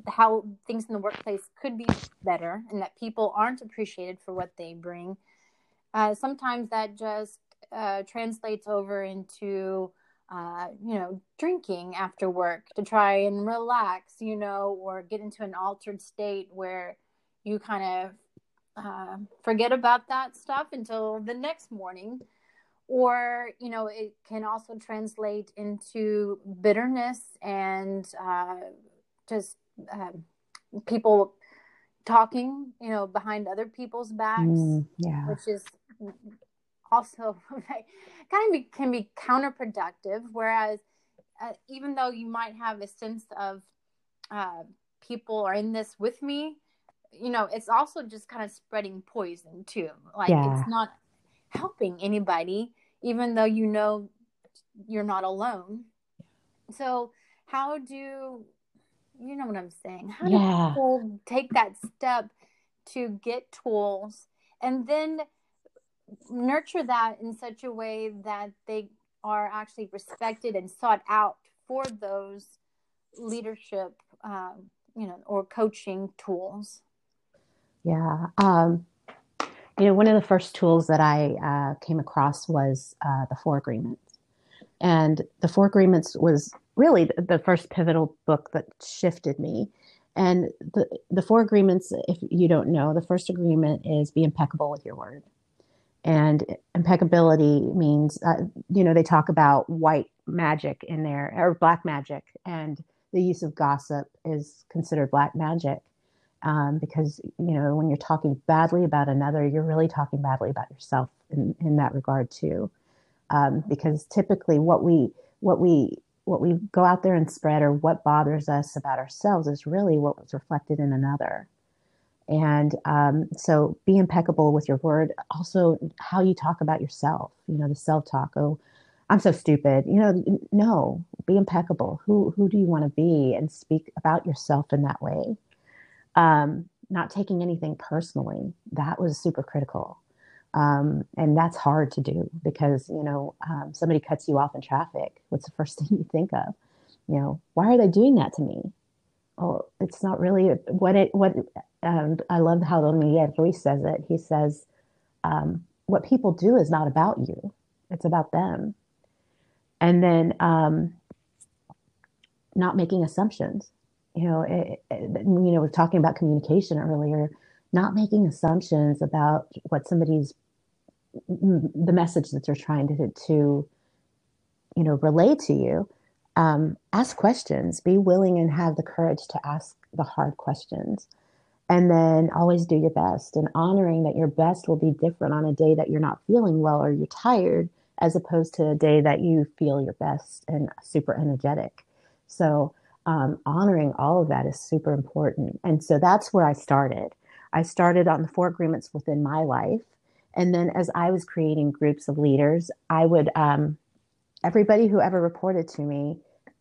how things in the workplace could be better and that people aren't appreciated for what they bring, uh, sometimes that just uh, translates over into, uh, you know, drinking after work to try and relax, you know, or get into an altered state where you kind of uh, forget about that stuff until the next morning or you know it can also translate into bitterness and uh, just uh, people talking you know behind other people's backs mm, yeah. which is also kind of be, can be counterproductive. Whereas uh, even though you might have a sense of uh, people are in this with me you know it's also just kind of spreading poison too. Like yeah. it's not helping anybody, even though you know you're not alone. So, how do you know what I'm saying? How yeah. do people take that step to get tools and then nurture that in such a way that they are actually respected and sought out for those leadership, um, you know, or coaching tools? Yeah. Um, you know, one of the first tools that I uh, came across was uh, the Four Agreements. And the Four Agreements was really the first pivotal book that shifted me. And the, the Four Agreements, if you don't know, the first agreement is be impeccable with your word. And impeccability means, uh, you know, they talk about white magic in there or black magic, and the use of gossip is considered black magic um, because you know when you're talking badly about another you're really talking badly about yourself in, in that regard too. Um, because typically what we what we what we go out there and spread or what bothers us about ourselves is really what was reflected in another. And um, so be impeccable with your word. Also how you talk about yourself you know the self-talk. Oh i'm so stupid. You know no be impeccable. Who who do you want to be and speak about yourself in that way um, not taking anything personally that was super critical um, and that's hard to do because you know um, somebody cuts you off in traffic what's the first thing you think of you know why are they doing that to me oh it's not really what it what and I love how Don Miguel Ruiz says it. He says, um, "What people do is not about you; it's about them." And then um, not making assumptions. You know, it, it, you know, we're talking about communication earlier. Not making assumptions about what somebody's the message that they're trying to to you know relay to you. Um, ask questions. Be willing and have the courage to ask the hard questions and then always do your best and honoring that your best will be different on a day that you're not feeling well or you're tired as opposed to a day that you feel your best and super energetic so um, honoring all of that is super important. And so that's where i started. I started on the four agreements within my life. And then as i was creating groups of leaders i would um, everybody who ever reported to me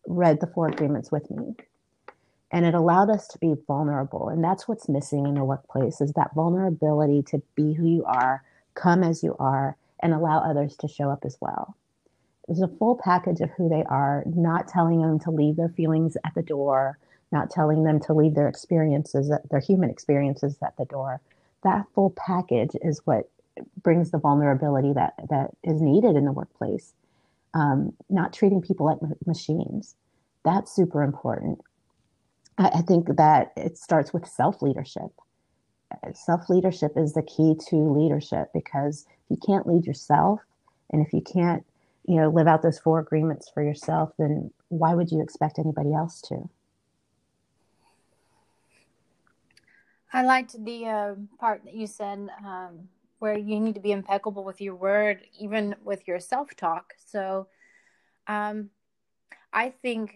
read the four agreements with me. And it allowed us to be vulnerable. And that's what's missing in the workplace is that vulnerability to be who you are come as you are and allow others to show up as well there's a full package of who they are not telling them to leave their feelings at the door not telling them to leave their experiences their human experiences at the door. That full package is what brings the vulnerability that that is needed in the workplace. Um, not treating people like machines. That's super important. I think that it starts with self leadership. Self leadership is the key to leadership because if you can't lead yourself and if you can't, you know, live out those four agreements for yourself, then why would you expect anybody else to? I liked the uh, part that you said um, where you need to be impeccable with your word, even with your self talk. So um, I think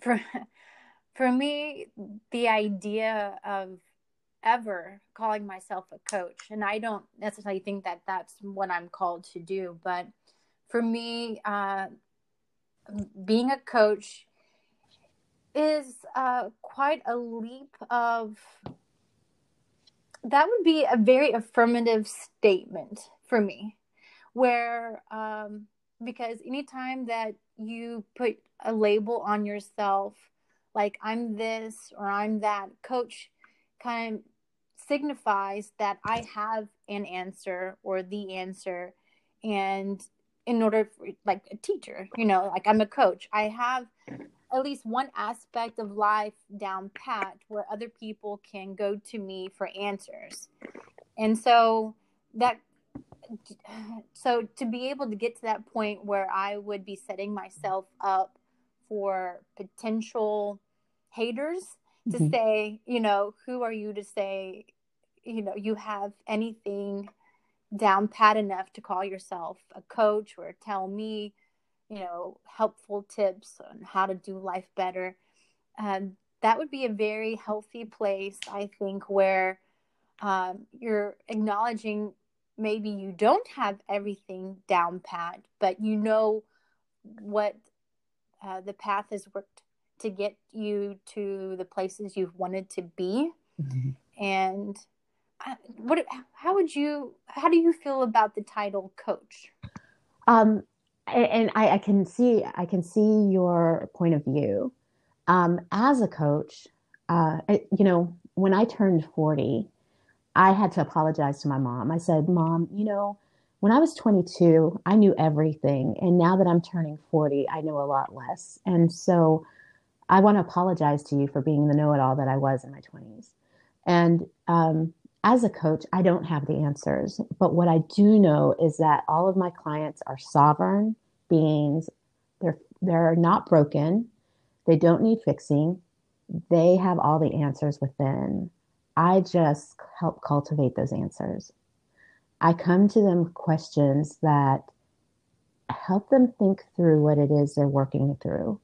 for for me, the idea of ever calling myself a coach, and I don't necessarily think that that's what I'm called to do, but for me, uh, being a coach is uh, quite a leap of that would be a very affirmative statement for me where um, because anytime that you put a label on yourself like I'm this or I'm that. Coach kind of signifies that I have an answer or the answer. And in order for, like a teacher, you know, like I'm a coach, I have at least one aspect of life down pat where other people can go to me for answers. And so that so to be able to get to that point where I would be setting myself up for potential haters to mm-hmm. say, you know, who are you to say, you know, you have anything down pat enough to call yourself a coach or tell me, you know, helpful tips on how to do life better. Um, that would be a very healthy place, I think, where um, you're acknowledging maybe you don't have everything down pat, but you know what uh, the path has worked to get you to the places you've wanted to be mm-hmm. and what how would you how do you feel about the title coach um and I, I can see i can see your point of view um as a coach uh you know when i turned 40 i had to apologize to my mom i said mom you know when I was 22, I knew everything. And now that I'm turning 40, I know a lot less. And so I want to apologize to you for being the know it all that I was in my 20s. And um, as a coach, I don't have the answers. But what I do know is that all of my clients are sovereign beings. They're, they're not broken. They don't need fixing. They have all the answers within. I just help cultivate those answers. I come to them questions that help them think through what it is they're working through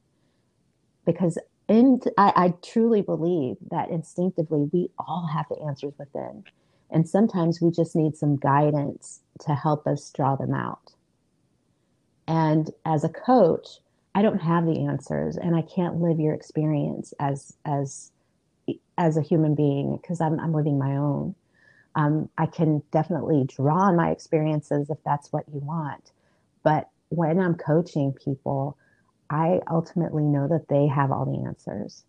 because in, I, I truly believe that instinctively we all have the answers within. And sometimes we just need some guidance to help us draw them out. And as a coach, I don't have the answers and I can't live your experience as as as a human being because I'm I'm living my own. Um, I can definitely draw on my experiences if that's what you want. But when I'm coaching people, I ultimately know that they have all the answers.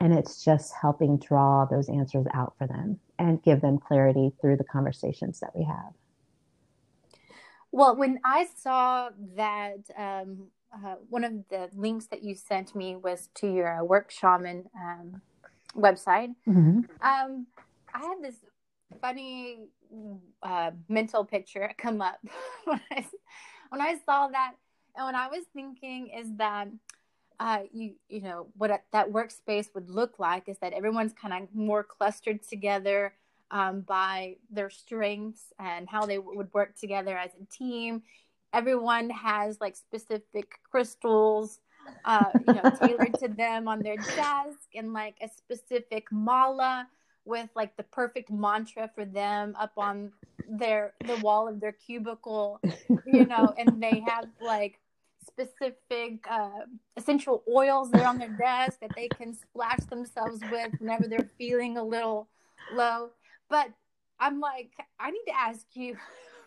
And it's just helping draw those answers out for them and give them clarity through the conversations that we have. Well, when I saw that um, uh, one of the links that you sent me was to your work shaman um, website, mm-hmm. um, I had this funny uh, mental picture come up when I, when I saw that. And what I was thinking is that uh, you you know what that workspace would look like is that everyone's kind of more clustered together um, by their strengths and how they w- would work together as a team. Everyone has like specific crystals, uh, you know, tailored to them on their desk, and like a specific mala with like the perfect mantra for them up on their the wall of their cubicle, you know, and they have like specific uh, essential oils there on their desk that they can splash themselves with whenever they're feeling a little low. But I'm like, I need to ask you,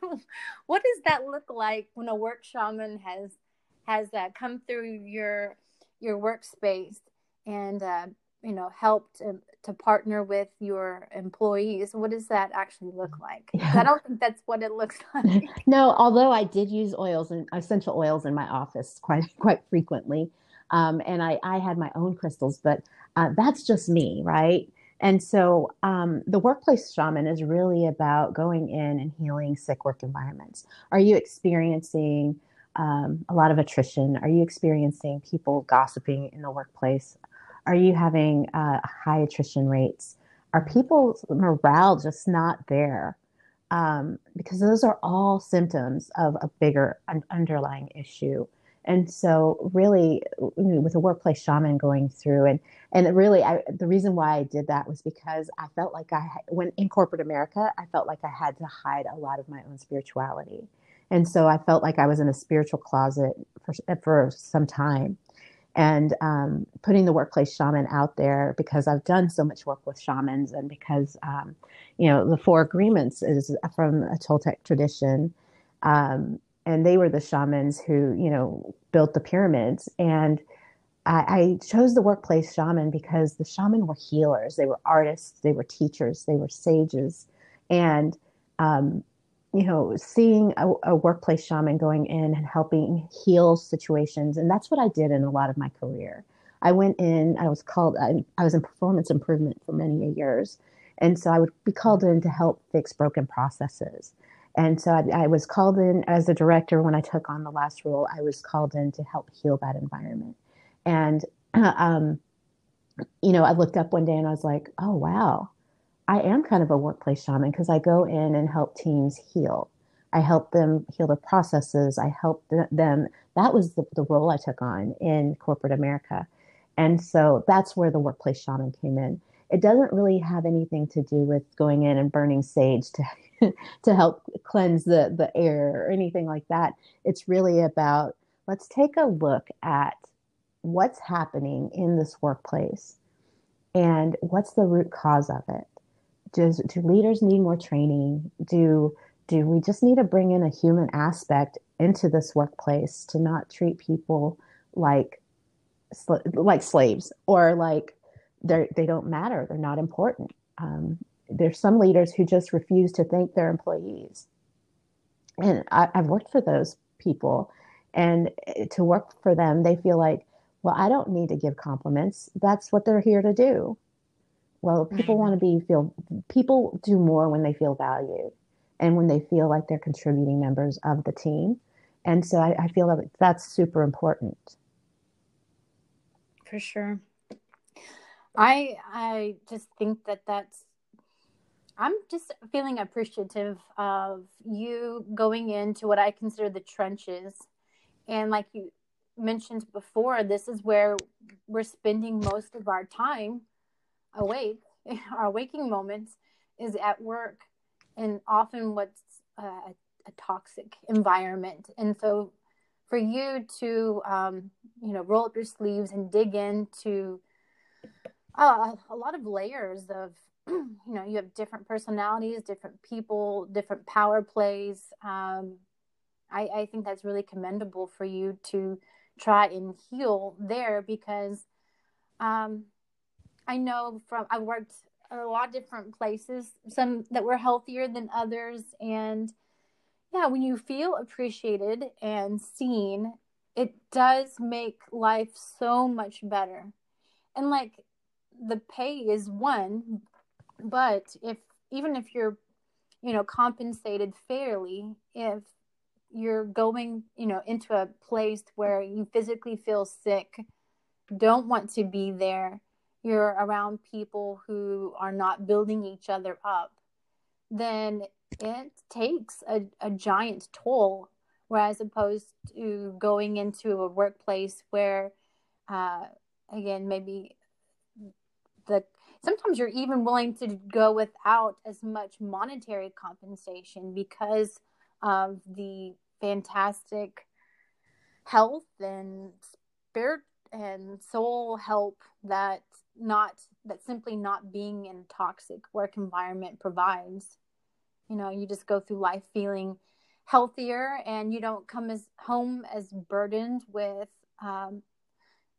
what does that look like when a work shaman has has uh, come through your your workspace and uh, you know helped to, to, partner with your employees? What does that actually look like? Yeah. I don't think that's what it looks like. no, although I did use oils and essential oils in my office quite quite frequently. Um, and I, I had my own crystals, but uh, that's just me, right? And so um, the workplace shaman is really about going in and healing sick work environments. Are you experiencing um, a lot of attrition? Are you experiencing people gossiping in the workplace? Are you having uh, high attrition rates? Are people's morale just not there? Um, because those are all symptoms of a bigger un- underlying issue. And so, really, with a workplace shaman going through, and and really, I, the reason why I did that was because I felt like I, when in corporate America, I felt like I had to hide a lot of my own spirituality, and so I felt like I was in a spiritual closet for for some time, and um, putting the workplace shaman out there because I've done so much work with shamans, and because um, you know the Four Agreements is from a Toltec tradition. Um, and they were the shamans who you know built the pyramids. And I, I, chose the workplace shaman because the shaman were healers. They were artists. They were teachers. They were sages. And um, you know seeing a, a, workplace shaman going in and helping heal situations and that's what i did in a lot of my career i went in i was called I, I was in performance improvement for many years and so i would be called in to help fix broken processes and so I, I, was called in as a director when I took on the last role. I was called in to help heal that environment. And, um, you know, I looked up one day and I was like, oh, wow, I am kind of a workplace shaman because I go in and help teams heal. I help them heal their processes. I help them. That was the, the role I took on in corporate America. And so that's where the workplace shaman came in. It doesn't really have anything to do with going in and burning sage to to help cleanse the the air or anything like that. It's really about let's take a look at what's happening in this workplace and what's the root cause of it. Does do leaders need more training? Do do we just need to bring in a human aspect into this workplace to not treat people like like slaves or like they they don't matter they're not important um, there's some leaders who just refuse to thank their employees. And I, I've worked for those people. And to work for them, they feel like, well, I don't need to give compliments. That's what they're here to do. Well, people mm-hmm. want to be feel people do more when they feel valued and when they feel like they're contributing members of the team. And so I, I feel that that's super important. For sure. I I just think that that's I'm just feeling appreciative of you going into what I consider the trenches. And like you mentioned before, this is where we're spending most of our time awake. Our waking moments is at work and often what's a, a toxic environment. And so for you to, um, you know, roll up your sleeves and dig into uh, a lot of layers of you know you have different personalities different people different power plays um, I, I think that's really commendable for you to try and heal there because um, I know from I've worked a lot of different places, some that were healthier than others. And yeah, when you feel appreciated and seen, it does make life so much better. And like the pay is one, but if even if you're, you know, compensated fairly, if you're going, you know, into a place where you physically feel sick, don't want to be there, you're around people who are not building each other up, then it takes a, a giant toll. Whereas opposed to going into a workplace where, uh, again, maybe the sometimes you're even willing to go without as much monetary compensation because of the fantastic health and spirit and soul help that not that simply not being in a toxic work environment provides. You know you just go through life feeling healthier and you don't come as home as burdened with um,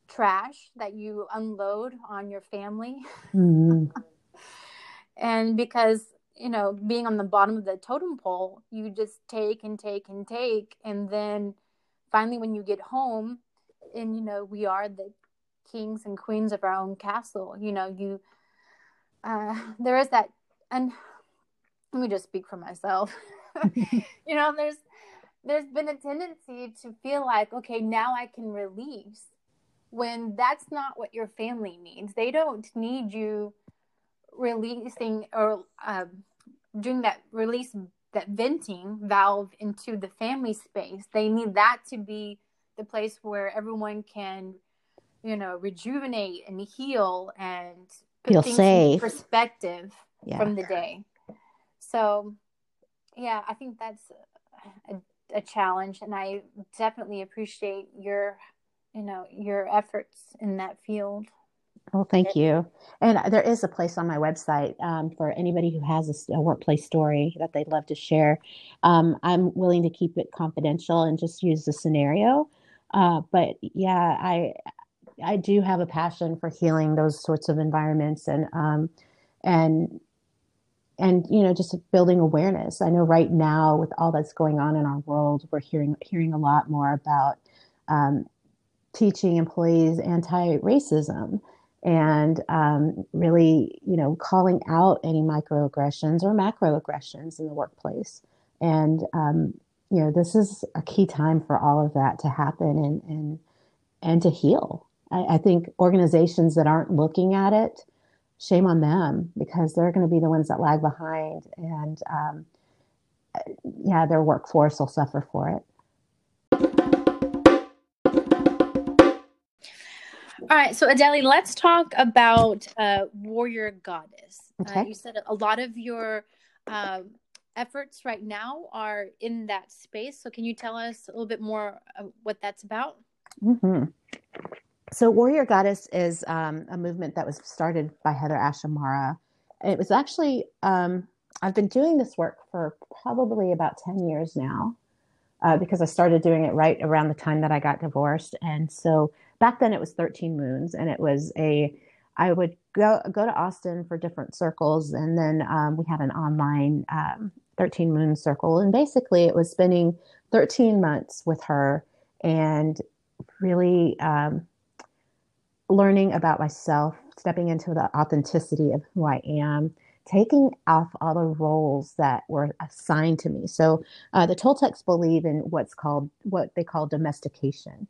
trash that you unload on your family. Mm-hmm. and because you know being on the bottom of the totem pole you just take and take and take. And then finally when you get home and you know we are the kings and queens of our own castle. You know, you uh, there is that, and let me just speak for myself. you know, there's there's been a tendency to feel like, okay, now I can release, when that's not what your family needs. They don't need you releasing or uh, doing that release that venting valve into the family space. They need that to be the place where everyone can you know, rejuvenate and heal and feel safe perspective yeah. from the day. So, yeah, I think that's a, a challenge, and I definitely appreciate your, you know, your efforts in that field. Well, thank you. And there is a place on my website um, for anybody who has a, a, workplace story that they'd love to share. Um, I'm willing to keep it confidential and just use the scenario. Uh, but yeah, I I do have a passion for healing those sorts of environments and um, and and you know just building awareness. I know right now with all that's going on in our world, we're hearing hearing a lot more about um, teaching employees anti-racism and um, really you know calling out any microaggressions or macroaggressions in the workplace and um, you know this is a key time for all of that to happen and and and to heal I, I think organizations that aren't looking at it, shame on them because they're going to be the ones that lag behind, and um, yeah, their workforce will suffer for it. All right, so Adelee, let's talk about uh, Warrior Goddess. Uh, okay. Uh, you said a lot of your uh, efforts right now are in that space. So, can you tell us a little bit more what that's about? Mm-hmm so warrior goddess is um, a movement that was started by HeatherAsh Amara. It was actually um, i've been doing this work for probably about 10 years now uh, because i started doing it right around the time that i got divorced. And so back then it was 13 moons and it was a i would go go to austin for different circles and then um, we had an online um, 13 moon circle. And basically it was spending 13 months with her and really um, learning about myself, stepping into the authenticity of who I am, taking off all the roles that were assigned to me. So uh, the Toltecs believe in what's called what they call domestication,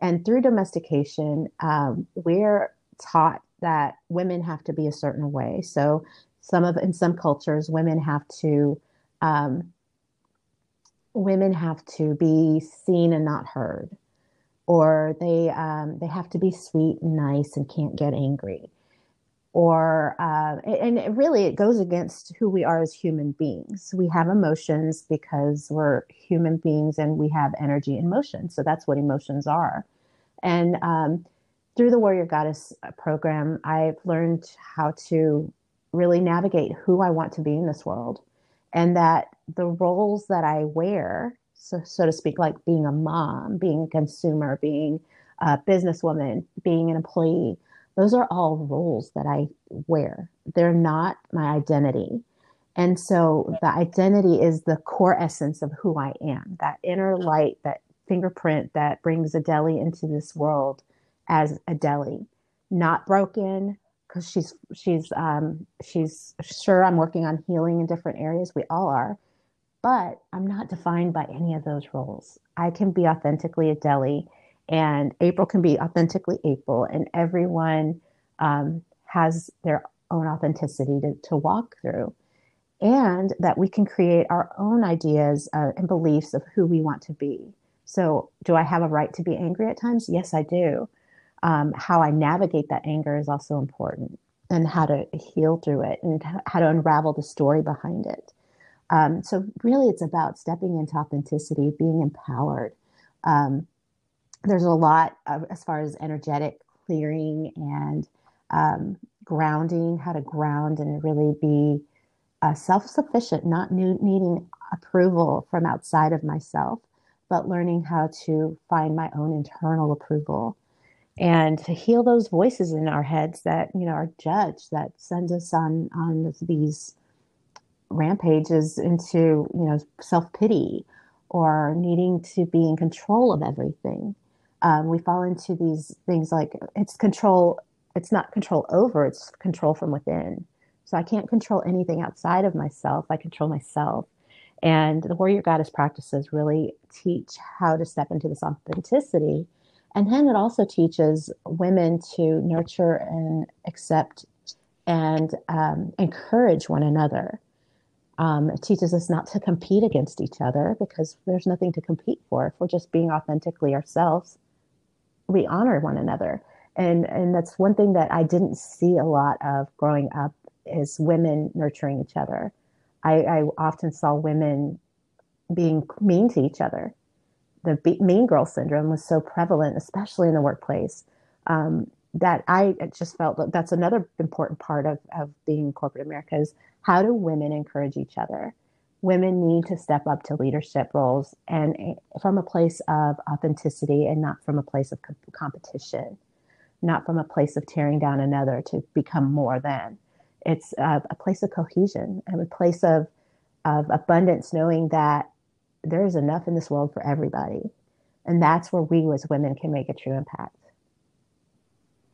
and through domestication, um, we're taught that women have to be a certain way. So some of in some cultures, women have to um, women have to be seen and not heard or they um, they have to be sweet and nice and can't get angry. Or uh, and really it goes against who we are as human beings. We have emotions because we're human beings and we have energy and motion. So that's what emotions are. And um, through the warrior goddess program i've learned how to really navigate who i want to be in this world. And that the roles that i wear so, so to speak, like being a mom, being a consumer, being a businesswoman, being an employee, those are all roles that I wear. They're not my identity. And so the identity is the core essence of who I am, that inner light, that fingerprint that brings Adelee into this world as Adelee, not broken, because she's she's um, she's sure I'm working on healing in different areas. We all are, but I'm not defined by any of those roles. I can be authentically Adelee, and April can be authentically April, and everyone um, has their own authenticity to, to walk through, and that we can create our own ideas uh, and beliefs of who we want to be. So, do I have a right to be angry at times? Yes, I do um, how I navigate that anger is also important and how to heal through it and how to unravel the story behind it. Um, so, really, it's about stepping into authenticity, being empowered. Um, there's a lot of, as far as energetic clearing and um, grounding, how to ground and really be uh, self sufficient, not new, needing approval from outside of myself, but learning how to find my own internal approval and to heal those voices in our heads that you know are judge that send us on on these rampages into you know self-pity or needing to be in control of everything. Um, we fall into these things like it's control it's not control over it's control from within. So i can't control anything outside of myself i control myself. And the warrior goddess practices really teach how to step into this authenticity. And then it also teaches women to nurture and accept and um, encourage one another. Um, it teaches us not to compete against each other because there's nothing to compete for. If we're just being authentically ourselves, we honor one another. And, and that's one thing that I didn't see a lot of growing up is women nurturing each other. I, I often saw women being mean to each other the mean girl syndrome was so prevalent, especially in the workplace, um, that I just felt that that's another important part of, of being in corporate America is how do women encourage each other? Women need to step up to leadership roles and eh, from a place of authenticity and not from a place of competition, not from a place of tearing down another to become more than. It's a, a place of cohesion and a place of, of abundance, knowing that there is enough in this world for everybody. And that's where we as women can make a true impact.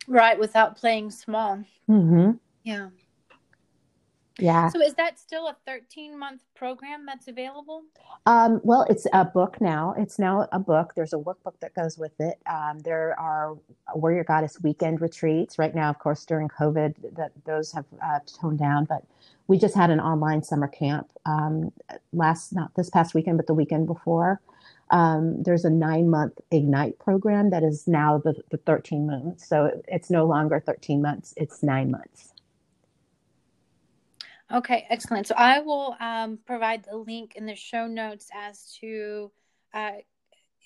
Right, without playing small. Mm-hmm. Yeah. Yeah. So is that still a 13 month program that's available? Um, well, it's a book now. It's now a book. There's a workbook that goes with it. Um, there are Warrior Goddess weekend retreats. Right now, of course, during COVID, that those have uh, toned down, but we just had an online summer camp um, last, not this past weekend, but the weekend before. Um, there's a nine month Ignite program that is now the, the 13 months. So it's no longer 13 months, it's nine months. Okay, excellent. So I will um, provide the link in the show notes as to uh,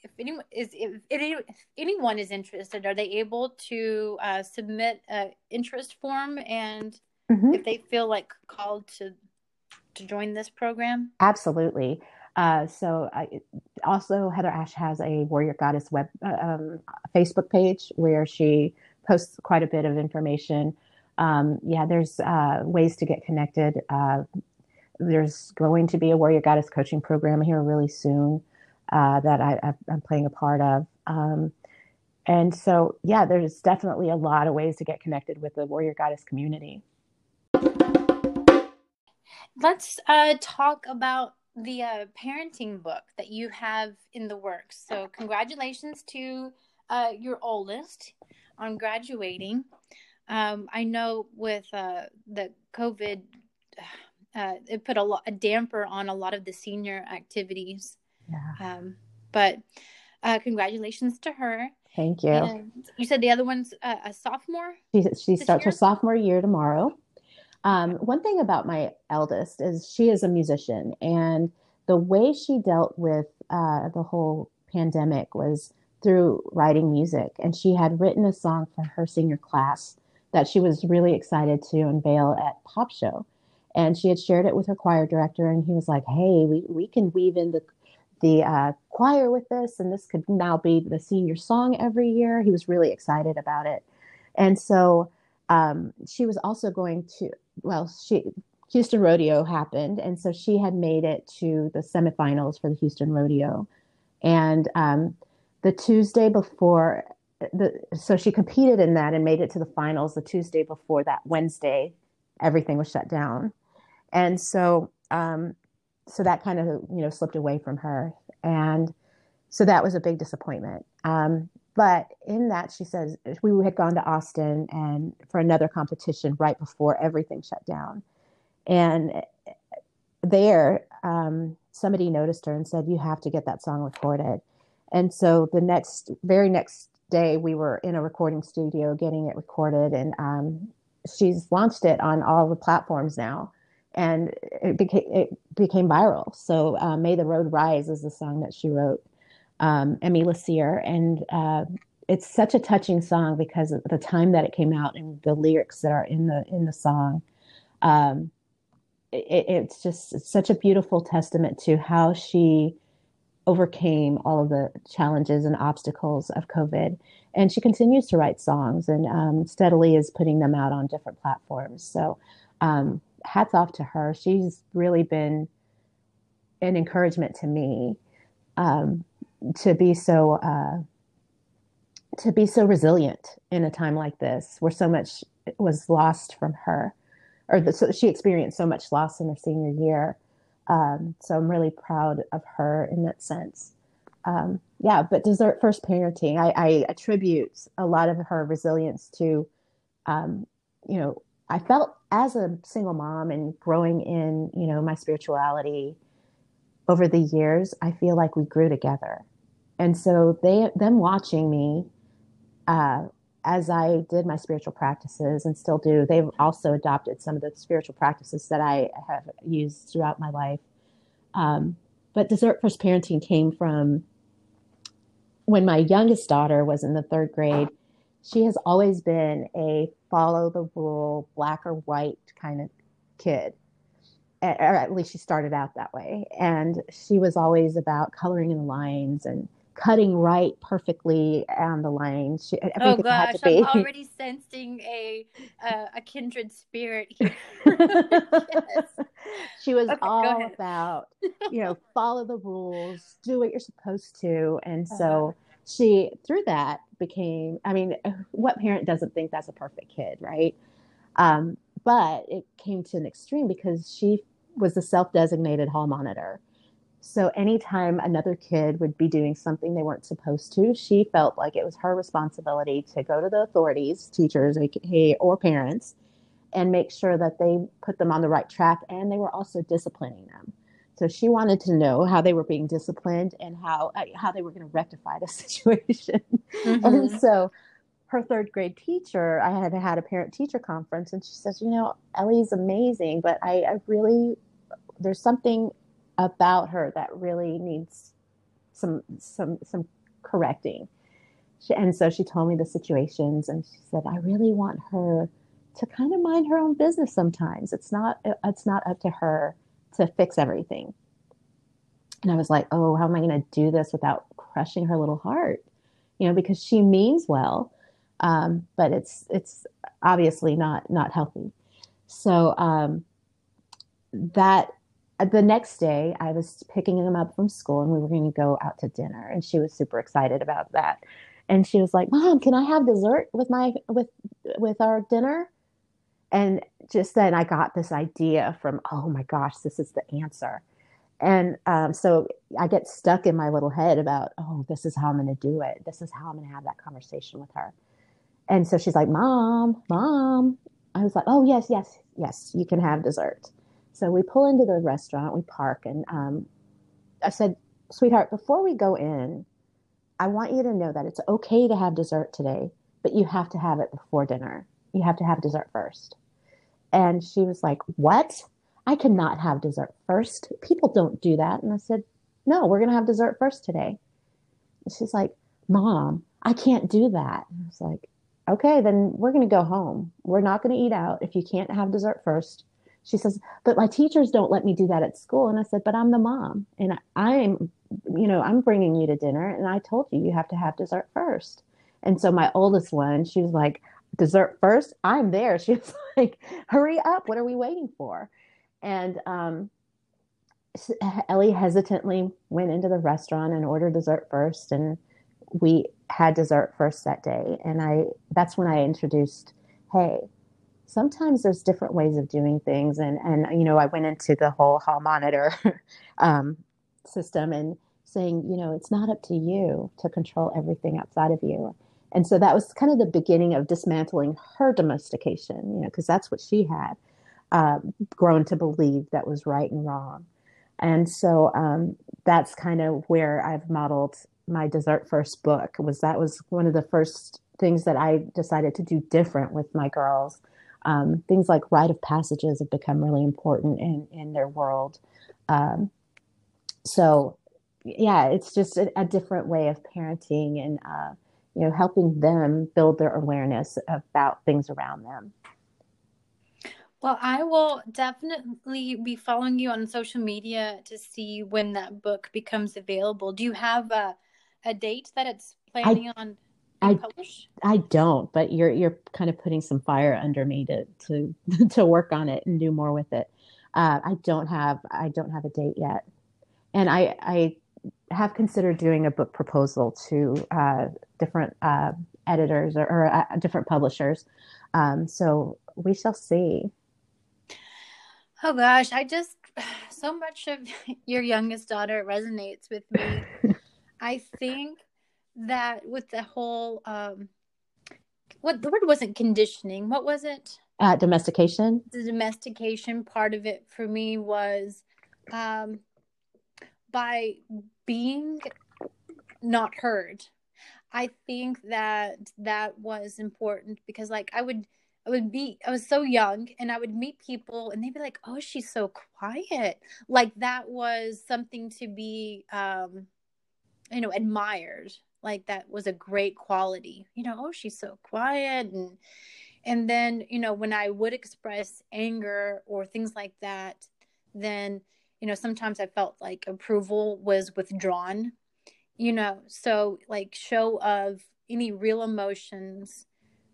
if anyone is if, if, anyone is interested, are they able to uh, submit an interest form and mm-hmm. if they feel like called to to join this program? Absolutely. Uh, so I, also HeatherAsh has a Warrior Goddess web uh, um, Facebook page where she posts quite a bit of information um, yeah, there's uh, ways to get connected. Uh, there's going to be a Warrior Goddess coaching program here really soon uh, that I, am playing a part of. Um, and so, yeah, there's definitely a lot of ways to get connected with the Warrior Goddess community. Let's uh, talk about the uh, parenting book that you have in the works. So, congratulations to uh, your oldest on graduating. Um, I know with uh, the COVID, uh, it put a lot a damper on a lot of the senior activities. Yeah. Um, but uh, congratulations to her. Thank you. And you said the other one's a sophomore. She she starts year? her sophomore year tomorrow. Um, one thing about my eldest is she is a musician, and the way she dealt with uh, the whole pandemic was through writing music. And she had written a song for her senior class that she was really excited to unveil at Pop Show. And she had shared it with her choir director, and he was like, "Hey, we, we can weave in the the uh, choir with this, and this could now be the senior song every year." He was really excited about it, And so um, she was also going to, well, she, Houston Rodeo happened. And so she had made it to the semifinals for the Houston Rodeo. And um, the Tuesday before, the, so she competed in that and made it to the finals the Tuesday before that Wednesday, everything was shut down. And so, um, so that kind of, you know, slipped away from her. And so that was a big disappointment. Um, but in that, she says we had gone to Austin and for another competition right before everything shut down, and there um, somebody noticed her and said, "You have to get that song recorded." And so the next, very next day, we were in a recording studio getting it recorded, and um, she's launched it on all the platforms now and it became it became viral. So uh, "May the Road Rise" is the song that she wrote, um, Emmee Licir, and uh, it's such a touching song because of the time that it came out and the lyrics that are in the in the song. Um, it, it's just it's such a beautiful testament to how she overcame all of the challenges and obstacles of COVID. And she continues to write songs and um, steadily is putting them out on different platforms. So, um, hats off to her. She's really been an encouragement to me um, to be so uh, to be so resilient in a time like this, where so much was lost from her, or the, so she experienced so much loss in her senior year. Um, so I'm really proud of her in that sense. Um, yeah, but dessert first parenting, I, I, attribute a lot of her resilience to, um, you know, I felt as a single mom and growing in, you know, my spirituality over the years, I feel like we grew together. And so they them watching me uh, as I did my spiritual practices and still do, they've also adopted some of the spiritual practices that I have used throughout my life. Um, but Dessert First Parenting came from when my youngest daughter was in the third grade. She has always been a follow the rule, black or white kind of kid. Or at least she started out that way. And she was always about coloring in the lines and cutting right perfectly on the line. She, oh gosh, I'm already sensing a uh, a kindred spirit here. yes. She was okay, all about, you know, follow the rules, do what you're supposed to, and so uh-huh. she through that became. I mean, what parent doesn't think that's a perfect kid, right? Um, but it came to an extreme because she was the self-designated hall monitor so anytime another kid would be doing something they weren't supposed to, she felt like it was her responsibility to go to the authorities, teachers, or parents, and make sure that they put them on the right track and they were also disciplining them. So she wanted to know how they were being disciplined and how uh, how they were going to rectify the situation. Mm-hmm. And so her third grade teacher, I had had a parent teacher conference, and she says, "You know, Ellie's amazing, but I, I really there's something about her that really needs some some some correcting. She, and so she told me the situations, and she said, "I really want her to kind of mind her own business. Sometimes it's not it's not up to her to fix everything." And I was like, "Oh, how am I going to do this without crushing her little heart?" You know, because she means well, um, but it's it's obviously not not healthy. So um, that the next day I was picking him up from school and we were going to go out to dinner and she was super excited about that. And she was like, "Mom, can I have dessert with my with with our dinner?" And just then I got this idea from, "Oh my gosh, this is the answer." And um, so I get stuck in my little head about, "Oh, this is how I'm going to do it. This is how I'm going to have that conversation with her." And so she's like, "Mom, mom." I was like, "Oh, yes, yes, yes, you can have dessert." So we pull into the restaurant, we park, and um, I said, sweetheart, before we go in, I want you to know that it's okay to have dessert today, but you have to have it before dinner. You have to have dessert first. And she was like, What? I cannot have dessert first. People don't do that. And I said, No, we're going to have dessert first today. And she's like, Mom, I can't do that. And I was like, Okay, then we're going to go home. We're not going to eat out if you can't have dessert first she says, but my teachers don't let me do that at school. And I said, but I'm the mom and I'm, you know, I'm bringing you to dinner. And I told you, you have to have dessert first. And so my oldest one, she was like, dessert first? I'm there. She was like, hurry up. What are we waiting for? And um, Ellie hesitantly went into the restaurant and ordered dessert first. And we had dessert first that day. And I, that's when I introduced, hey, sometimes there's different ways of doing things. And, and, you know, I went into the whole hall monitor um, system and saying, you know, it's not up to you to control everything outside of you. And so that was kind of the beginning of dismantling her domestication, you know, because that's what she had uh, grown to believe that was right and wrong. And so um, that's kind of where I've modeled my dessert first book. Was that was one of the first things that I decided to do different with my girls. Um, things like rite of passages have become really important in in their world. Um, so, yeah, it's just a, a, different way of parenting and uh, you know helping them build their awareness about things around them. Well, I will definitely be following you on social media to see when that book becomes available. Do you have a, a date that it's planning I, on I, publish? I don't, but you're you're kind of putting some fire under me to to to work on it and do more with it. Uh, I don't have I don't have a date yet, and I I have considered doing a book proposal to uh, different uh, editors or, or uh, different publishers. Um, so we shall see. Oh gosh, I just so much of your youngest daughter resonates with me. I think that with the whole um what the word wasn't conditioning, what was it? Uh, domestication. The domestication part of it for me was um by being not heard. I think that that was important because like I would I would be I was so young and I would meet people and they'd be like, "Oh, she's so quiet." Like that was something to be um you know, admired. Like that was a great quality. You know, "Oh, she's so quiet." And and then, you know, when I would express anger or things like that, then, you know, sometimes I felt like approval was withdrawn. You know, so like show of any real emotions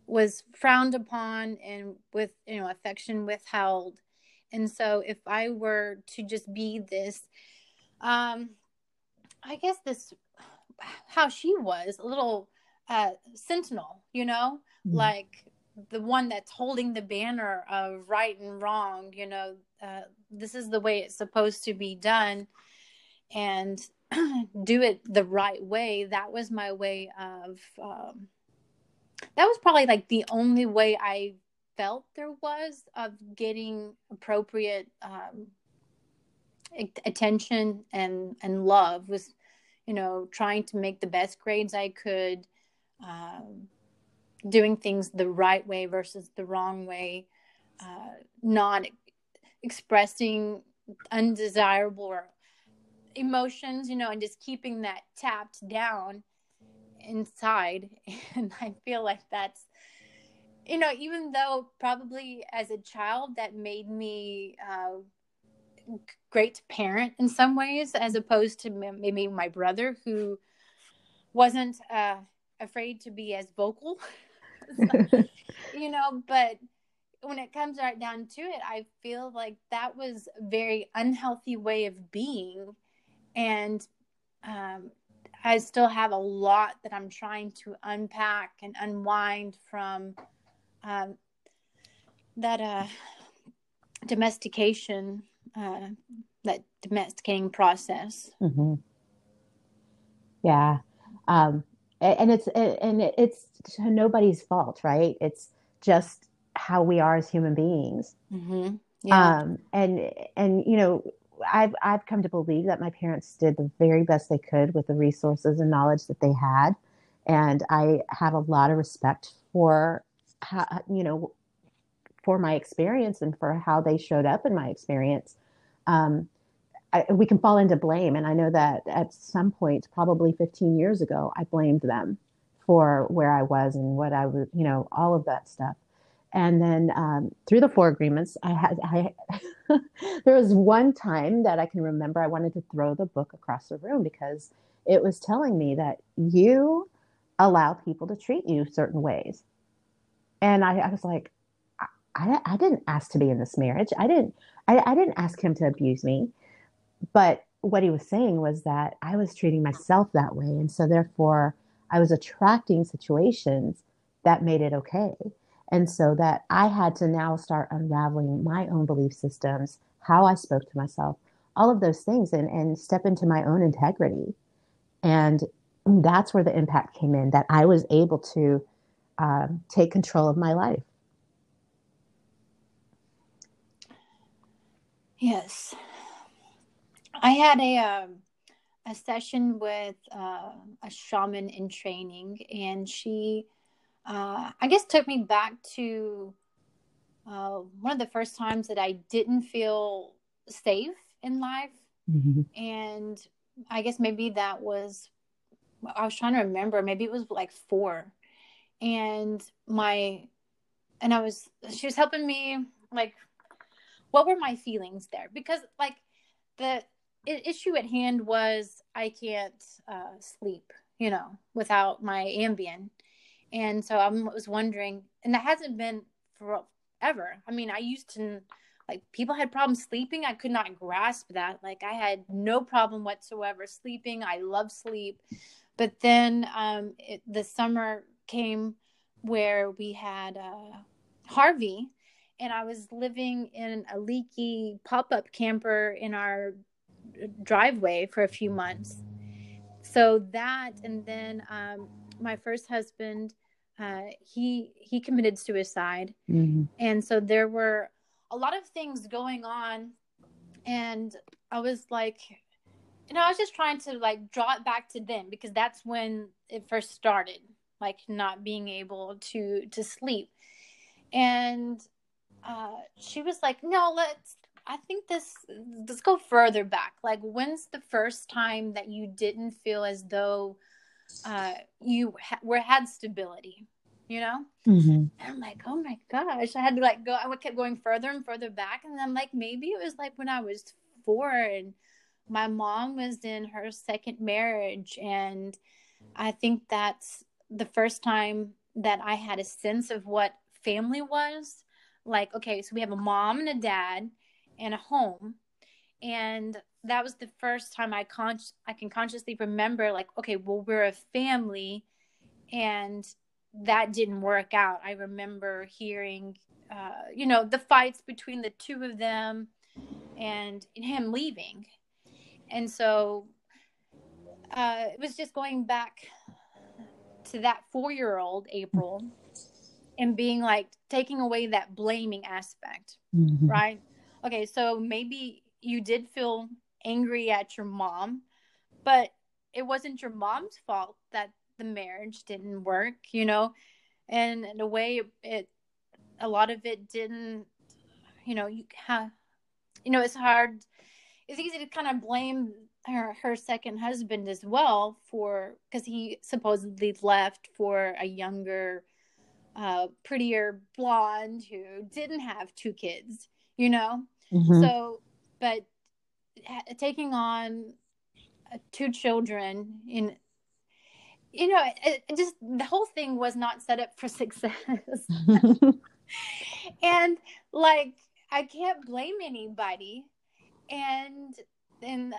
was frowned upon and with you know affection withheld and so if i were to just be this um i guess this how she was a little uh sentinel you know mm-hmm. like the one that's holding the banner of right and wrong you know uh, this is the way it's supposed to be done and do it the right way that was my way of um, that was probably like the only way I felt there was of getting appropriate um, attention and and love was you know trying to make the best grades I could um, doing things the right way versus the wrong way uh, not expressing undesirable emotions you know and just keeping that tapped down inside. And i feel like that's you know even though probably as a child that made me uh, great parent in some ways as opposed to maybe my brother who wasn't uh, afraid to be as vocal. So, you know but when it comes right down to it i feel like that was a very unhealthy way of being. And um, I still have a lot that I'm trying to unpack and unwind from um, that uh, domestication, uh, that domesticating process. Mm-hmm. Yeah, um, and it's and it's nobody's fault, right? It's just how we are as human beings. Mm-hmm. Yeah. Um, and and you know I've I've come to believe that my parents did the very best they could with the resources and knowledge that they had, and I have a lot of respect for how you know for my experience and for how they showed up in my experience. Um, I, we can fall into blame, and I know that at some point, probably 15 years ago, I blamed them for where I was and what I was, you know, all of that stuff. And then um, through the four agreements, I had I there was one time that I can remember I wanted to throw the book across the room because it was telling me that you allow people to treat you certain ways. And I, I was like, I, I didn't ask to be in this marriage. I didn't, I, I didn't ask him to abuse me. But what he was saying was that I was treating myself that way. And so therefore I was attracting situations that made it okay. And so that I had to now start unraveling my own belief systems, how I spoke to myself, all of those things, and, and step into my own integrity. And that's where the impact came in that I was able to uh, take control of my life. Yes. I had a um, a session with uh, a shaman in training, and she, uh, I guess, took me back to uh, one of the first times that I didn't feel safe in life, mm-hmm. and I guess maybe that was I was trying to remember. Maybe it was like four, and my and I was she was helping me like what were my feelings there because like the issue at hand was I can't uh, sleep, you know, without my Ambien. And so I was wondering, and that hasn't been forever. I mean, I used to, like, people had problems sleeping. I could not grasp that. Like, I had no problem whatsoever sleeping. I love sleep. But then um, it, the summer came where we had uh, Harvey, and I was living in a leaky pop up camper in our driveway for a few months. So that, and then um, my first husband, uh, he he committed suicide, mm-hmm. and so there were a lot of things going on, and I was like, you know, I was just trying to like draw it back to them because that's when it first started, like not being able to to sleep, and uh, she was like, no, let's I think this let's go further back. Like when's the first time that you didn't feel as though uh, you ha- were had stability? You know, mm-hmm. I'm like, oh my gosh, I had to like go. I kept going further and further back, and I'm like, maybe it was like when I was four, and my mom was in her second marriage, and I think that's the first time that I had a sense of what family was. Like, okay, so we have a mom and a dad, and a home. And that was the first time i con i can consciously remember like okay well we're a family and that didn't work out. I remember hearing uh, you know the fights between the two of them and him leaving. And so uh, it was just going back to that four year old april and being like taking away that blaming aspect mm-hmm. right okay, so maybe you did feel angry at your mom, but it wasn't your mom's fault that the marriage didn't work, you know? And in a way, it, a lot of it didn't, you know, you have, you know, it's hard, it's easy to kind of blame her, her second husband as well for, because he supposedly left for a younger, uh, prettier blonde who didn't have two kids, you know? Mm-hmm. So, but taking on uh, two children in you know it, it, just the whole thing was not set up for success and like i can't blame anybody and then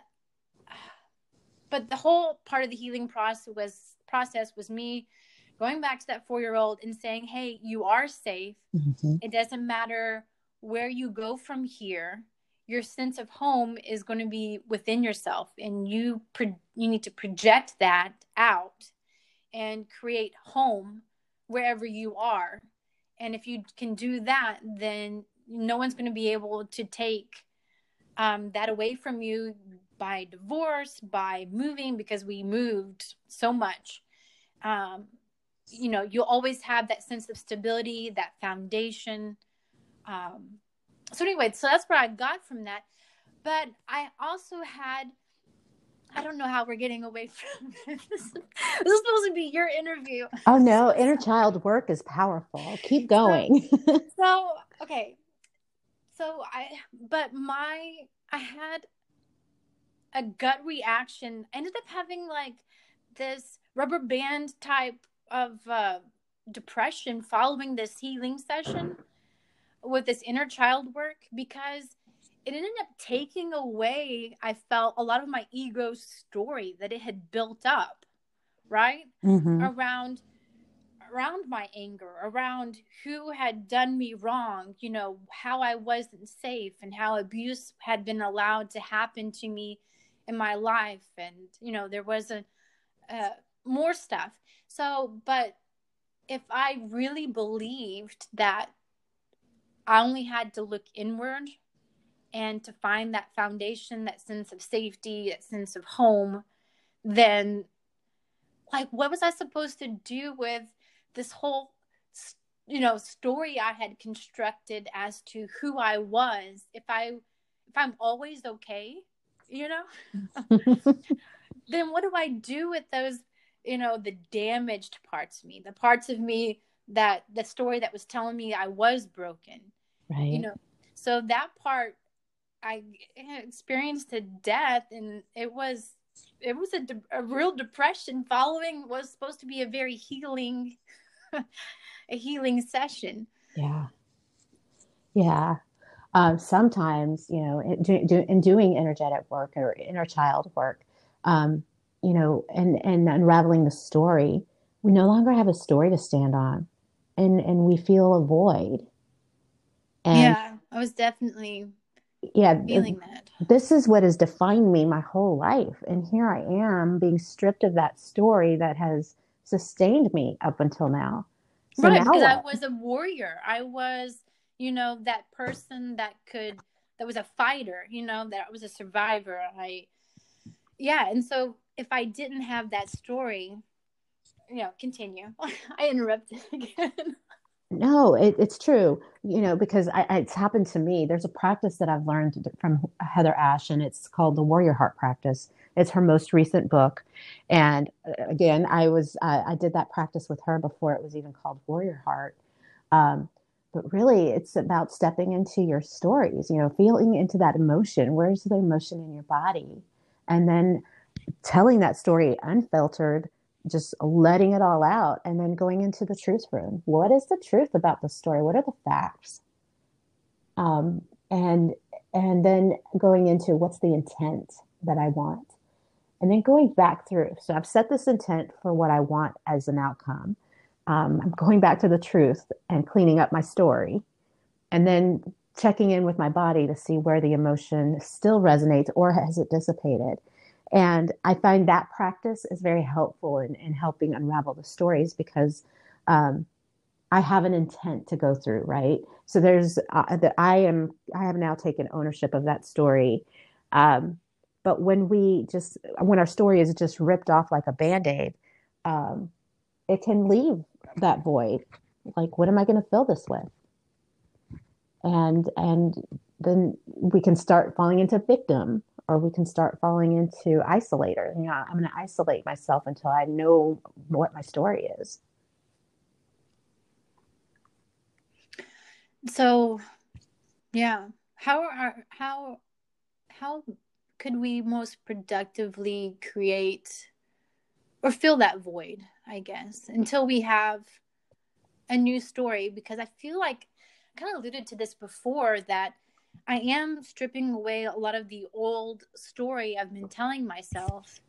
but the whole part of the healing process was process was me going back to that four year old and saying hey you are safe. Mm-hmm. it doesn't matter where you go from here. Your sense of home is going to be within yourself and you pro- you need to project that out and create home wherever you are. And if you can do that then no one's going to be able to take um, that away from you by divorce by moving because we moved so much um, you know you'll always have that sense of stability that foundation um, so anyway, so that's what I got from that. But I also had I don't know how we're getting away from this. this is supposed to be your interview. Oh no, inner child work is powerful. Keep going. So, so okay. So I but my I had a gut reaction. I ended up having like this rubber band type of uh depression following this healing session with this inner child work because it ended up taking away i felt a lot of my ego story that it had built up right? Mm-hmm. around around my anger around who had done me wrong you know how i wasn't safe and how abuse had been allowed to happen to me in my life. And you know there was a uh, more stuff so but if i really believed that i only had to look inward and to find that foundation, that sense of safety, that sense of home, then like what was I supposed to do with this whole you know story I had constructed as to who I was if I if I'm always okay, you know? then what do I do with those, you know, the damaged parts of me, the parts of me that the story that was telling me I was broken. Right. You know. So that part I experienced a death, and it was it was a, de- a real depression following was supposed to be a very healing a healing session. Yeah, yeah. Um, sometimes you know, in, do, in, doing energetic work or inner child work, um, you know, and and unraveling the story, we no longer have a story to stand on, and and we feel a void. And yeah, I was definitely yeah feeling that. this is what has defined me my whole life and here i am being stripped of that story that has sustained me up until now. So right because i was a warrior. I was you know that person that could that was a fighter you know that was a survivor. I yeah and so if i didn't have that story you know continue i interrupted again no, it, it's true. You know, because I, it's happened to me. There's a practice that I've learned from HeatherAsh, and it's called the Warrior Heart Practice. It's her most recent book, and uh, again, I was uh, I did that practice with her before it was even called Warrior Heart. Um, but really, it's about stepping into your stories. You know, feeling into that emotion. Where's the emotion in your body, and then telling that story unfiltered just letting it all out and then going into the truth room. What is the truth about the story? What are the facts? Um, and and then going into what's the intent that I want, and then going back through. So I've set this intent for what I want as an outcome. Um, I'm going back to the truth and cleaning up my story, and then checking in with my body to see where the emotion still resonates or has it dissipated and I find that practice is very helpful in, in helping unravel the stories because um, I have an intent to go through, right? So there's uh, that I am, I have now taken ownership of that story. Um, but when we just, when our story is just ripped off like a band aid, um, it can leave that void. Like, what am I going to fill this with? And, and then we can start falling into victim or we can start falling into isolator. You know, I'm going to isolate myself until I know what my story is. So, yeah, how are how how could we most productively create or fill that void? I guess until we have a new story, because I feel like I kind of alluded to this before that I am stripping away a lot of the old story I've been telling myself,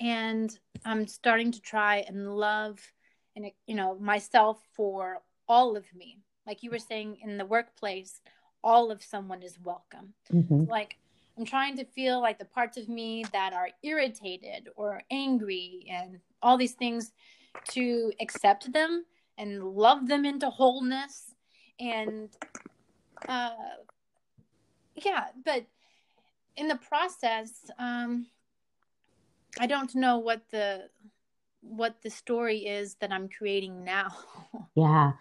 and I'm starting to try and love and you know myself for all of me. Like you were saying in the workplace, all of someone is welcome. Mm-hmm. Like I'm trying to feel like the parts of me that are irritated or angry and all these things to accept them and love them into wholeness and uh, yeah, but in the process, um, I don't know what the what the story is that I'm creating now. yeah,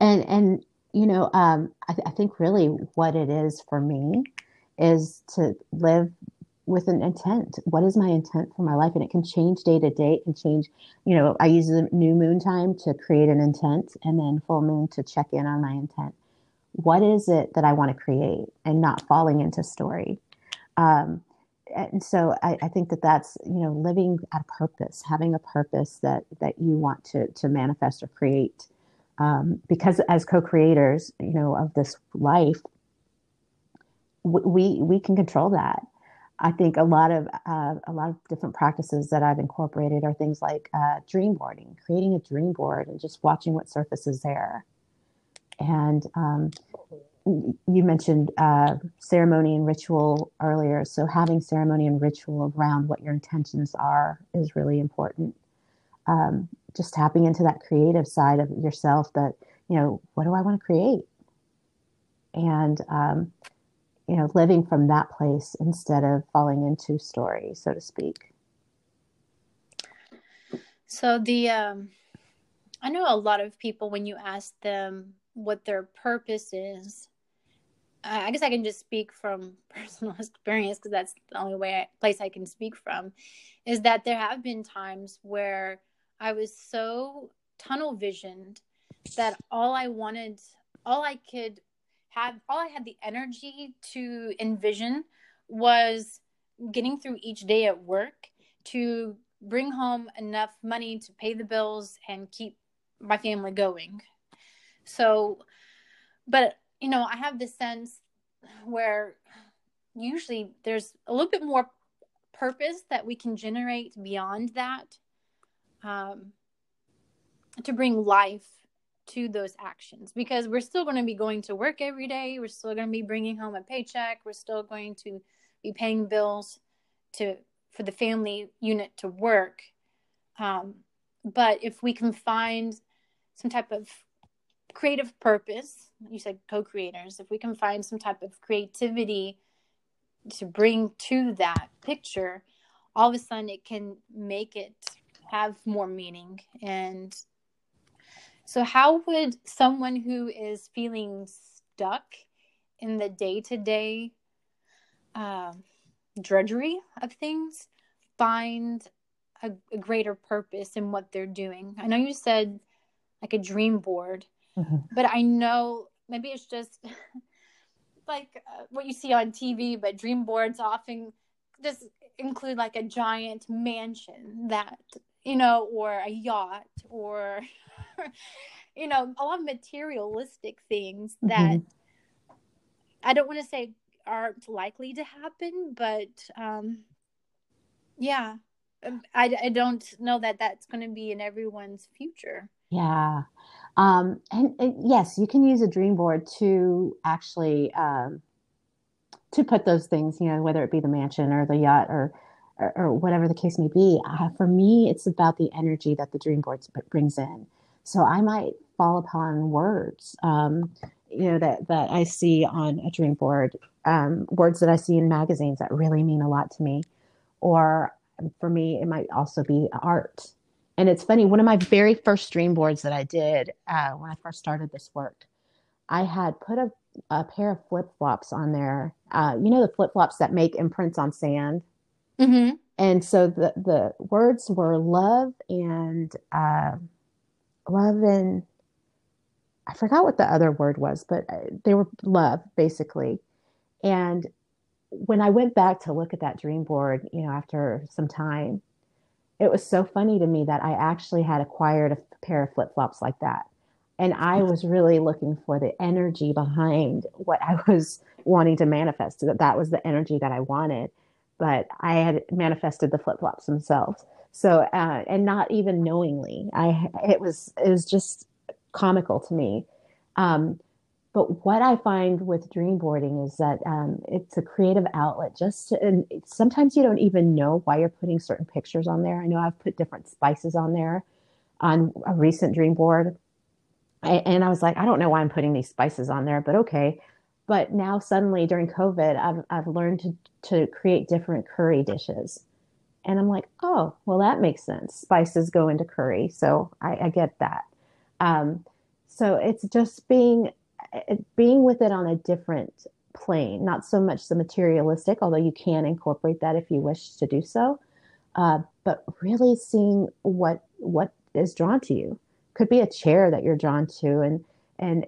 and and you know, um, I, th- I think really what it is for me is to live with an intent. What is my intent for my life? And it can change day to day. Can change, you know, I use the new moon time to create an intent and then full moon to check in on my intent what is it that I want to create and not falling into story. Um, and so I, I, think that that's you know living at a purpose, having a purpose that that you want to to manifest or create. um, because as co-creators, you know, of this life, we we can control that. I think a lot of uh, a lot of different practices that I've incorporated are things like uh, dream boarding, creating a dream board, and just watching what surfaces there. And um, you mentioned uh, ceremony and ritual earlier, so having ceremony and ritual around what your intentions are is really important. Um, just tapping into that creative side of yourself. That you know, what do I want to create? And um, you know, living from that place instead of falling into story, so to speak. So the um, I know a lot of people when you ask them what their purpose is, I guess I can just speak from personal experience because that's the only way I, place I can speak from, is that there have been times where I was so tunnel visioned that all I wanted, all I could have all I had the energy to envision was getting through each day at work to bring home enough money to pay the bills and keep my family going. So, but you know, I have this sense where usually there's a little bit more purpose that we can generate beyond that um, to bring life to those actions because we're still going to be going to work every day. We're still going to be bringing home a paycheck. We're still going to be paying bills to for the family unit to work. Um, but if we can find some type of creative purpose, you said co-creators, if we can find some type of creativity to bring to that picture, all of a sudden it can make it have more meaning and so, how would someone who is feeling stuck in the day to day drudgery of things find a, a, greater purpose in what they're doing? I know you said like a dream board, mm-hmm. but I know maybe it's just like uh, what you see on TV, but dream boards often just include like a giant mansion that, you know, or a yacht or you know, a lot of materialistic things that mm-hmm. I don't want to say aren't likely to happen, but um, yeah, um, I, I don't know that that's going to be in everyone's future. Yeah. Um, and, and, yes, you can use a dream board to actually um, to put those things, you know, whether it be the mansion or the yacht or or, or whatever the case may be. Uh, for me, it's about the energy that the dream board brings in. So I might fall upon words, um, you know, that, that I see on a dream board, um, words that I see in magazines that really mean a lot to me. Or for me, it might also be art. And it's funny, one of my very first dream boards that I did uh, when I first started this work, I had put a, a pair of flip flops on there. Uh, you know, the flip flops that make imprints on sand. Mm-hmm. And so the, the words were love and, uh, love and I forgot what the other word was, but uh, they were love basically. And when I went back to look at that dream board, you know, after some time, it was so funny to me that I actually had acquired a pair of flip flops like that. And I was really looking for the energy behind what I was wanting to manifest. That that was the energy that I wanted, but I had manifested the flip flops themselves. So, uh, and not even knowingly, I it was it was just comical to me. Um, but what I find with dream boarding is that um, it's a creative outlet. Just to, and sometimes you don't even know why you're putting certain pictures on there. I know I've put different spices on there on a recent dream board, and I was like, I don't know why I'm putting these spices on there, but okay. But now suddenly during COVID, I've I've learned to to create different curry dishes. And I'm like, oh, well, that makes sense. Spices go into curry. So I, I get that. Um, so it's just being, being with it on a different plane, not so much the materialistic, although you can incorporate that if you wish to do so. Uh, but really seeing what, what is drawn to you could be a chair that you're drawn to and, and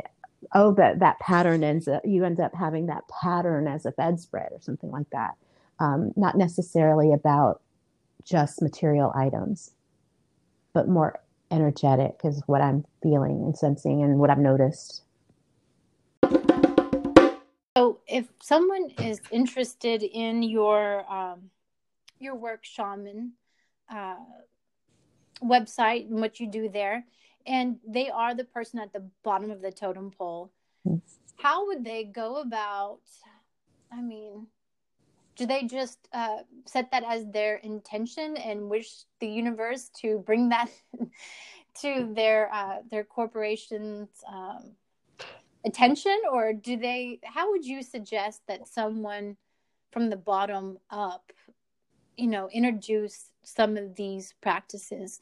oh, that, that pattern ends up, you end up having that pattern as a bedspread or something like that. Um, not necessarily about just material items, but more energetic is what I'm feeling and sensing and what I've noticed. So, if someone is interested in your um, your work, shaman uh, website and what you do there, and they are the person at the bottom of the totem pole, how would they go about? I mean, do they just uh, set that as their intention and wish the universe to bring that to their uh, their corporation's um, attention, or do they? How would you suggest that someone from the bottom up, you know, introduce some of these practices?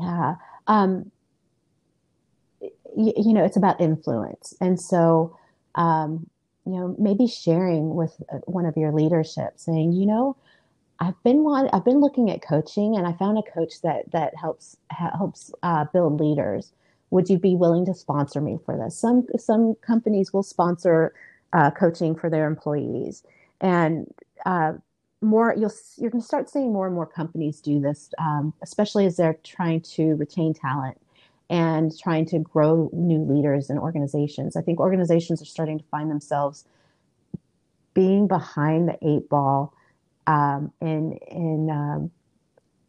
Yeah. Um, you, you know, it's about influence. And so, um, you know, maybe sharing with uh, one of your leadership saying, you know, I've been one, I've been looking at coaching and I found a coach that, that helps, helps uh, build leaders. Would you be willing to sponsor me for this? Some, some companies will sponsor uh, coaching for their employees and, uh, more you'll you're going to start seeing more and more companies do this um, especially as they're trying to retain talent and trying to grow new leaders in organizations. I think organizations are starting to find themselves being behind the eight ball um, in in um,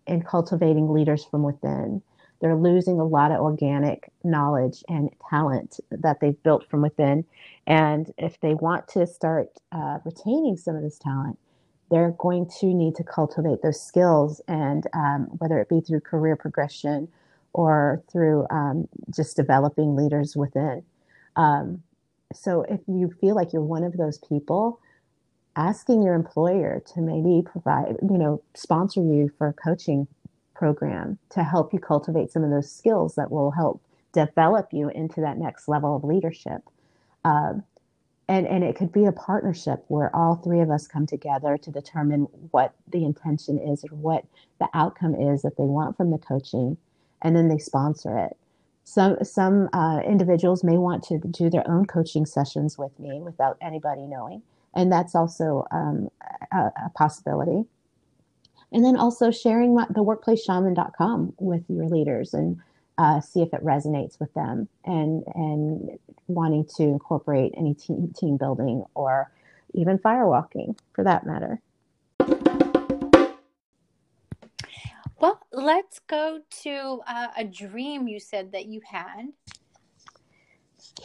in cultivating leaders from within. They're losing a lot of organic knowledge and talent that they've built from within, and if they want to start uh, retaining some of this talent, they're going to need to cultivate those skills, and um, whether it be through career progression or through um, just developing leaders within. Um, so if you feel like you're one of those people, asking your employer to maybe provide, you know, sponsor you for coaching program to help you cultivate some of those skills that will help develop you into that next level of leadership. Um, and, and it could be a partnership where all three of us come together to determine what the intention is or what the outcome is that they want from the coaching and then they sponsor it. Some some uh, individuals may want to do their own coaching sessions with me without anybody knowing, and that's also um, a, a, possibility. And then also sharing my, the workplaceshaman.com with your leaders and uh, see if it resonates with them, and and wanting to incorporate any team team building or even firewalking for that matter. Well, let's go to uh, a dream you said that you had.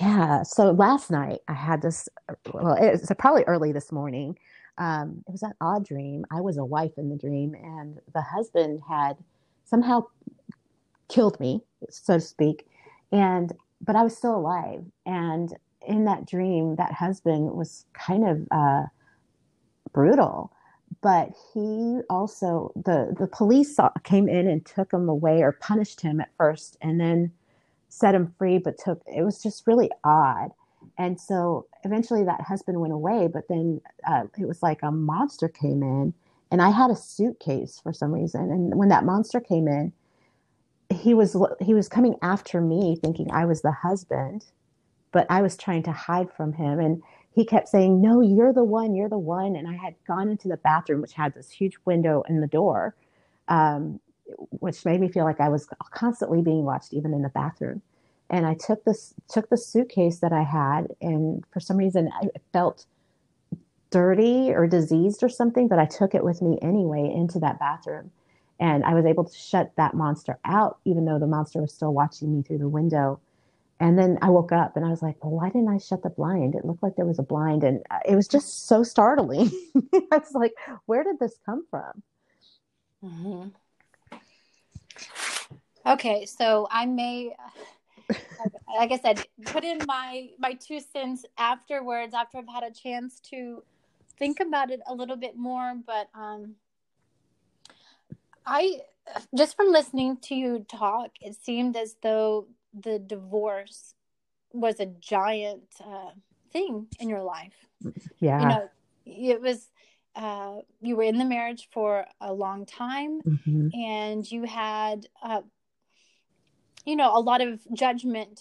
Yeah. So last night I had this, well, it's probably early this morning. Um, it was an odd dream. I was a wife in the dream, and the husband had somehow killed me, so to speak. And, but I was still alive. And in that dream, that husband was kind of uh, brutal but he also the the police saw, came in and took him away or punished him at first and then set him free but took it was just really odd and so eventually that husband went away but then uh, it was like a monster came in and i had a suitcase for some reason and when that monster came in he was he was coming after me thinking i was the husband but i was trying to hide from him and he kept saying, No, you're the one, you're the one. And I had gone into the bathroom, which had this huge window in the door, um, which made me feel like I was constantly being watched, even in the bathroom. And I took this took the suitcase that I had, and for some reason I felt dirty or diseased or something, but I took it with me anyway into that bathroom. And I was able to shut that monster out, even though the monster was still watching me through the window and then I woke up and I was like, well, why didn't I shut the blind? It looked like there was a blind. And uh, it was just so startling. I was like, where did this come from? Mm-hmm. Okay, so I may, like I said, put in my my two cents afterwards after I've had a chance to think about it a little bit more. But um, I just from listening to you talk, it seemed as though the divorce was a giant uh, thing in your life. Yeah. You know, it was, uh, you were in the marriage for a long time mm-hmm. and you had, uh, you know, a lot of judgment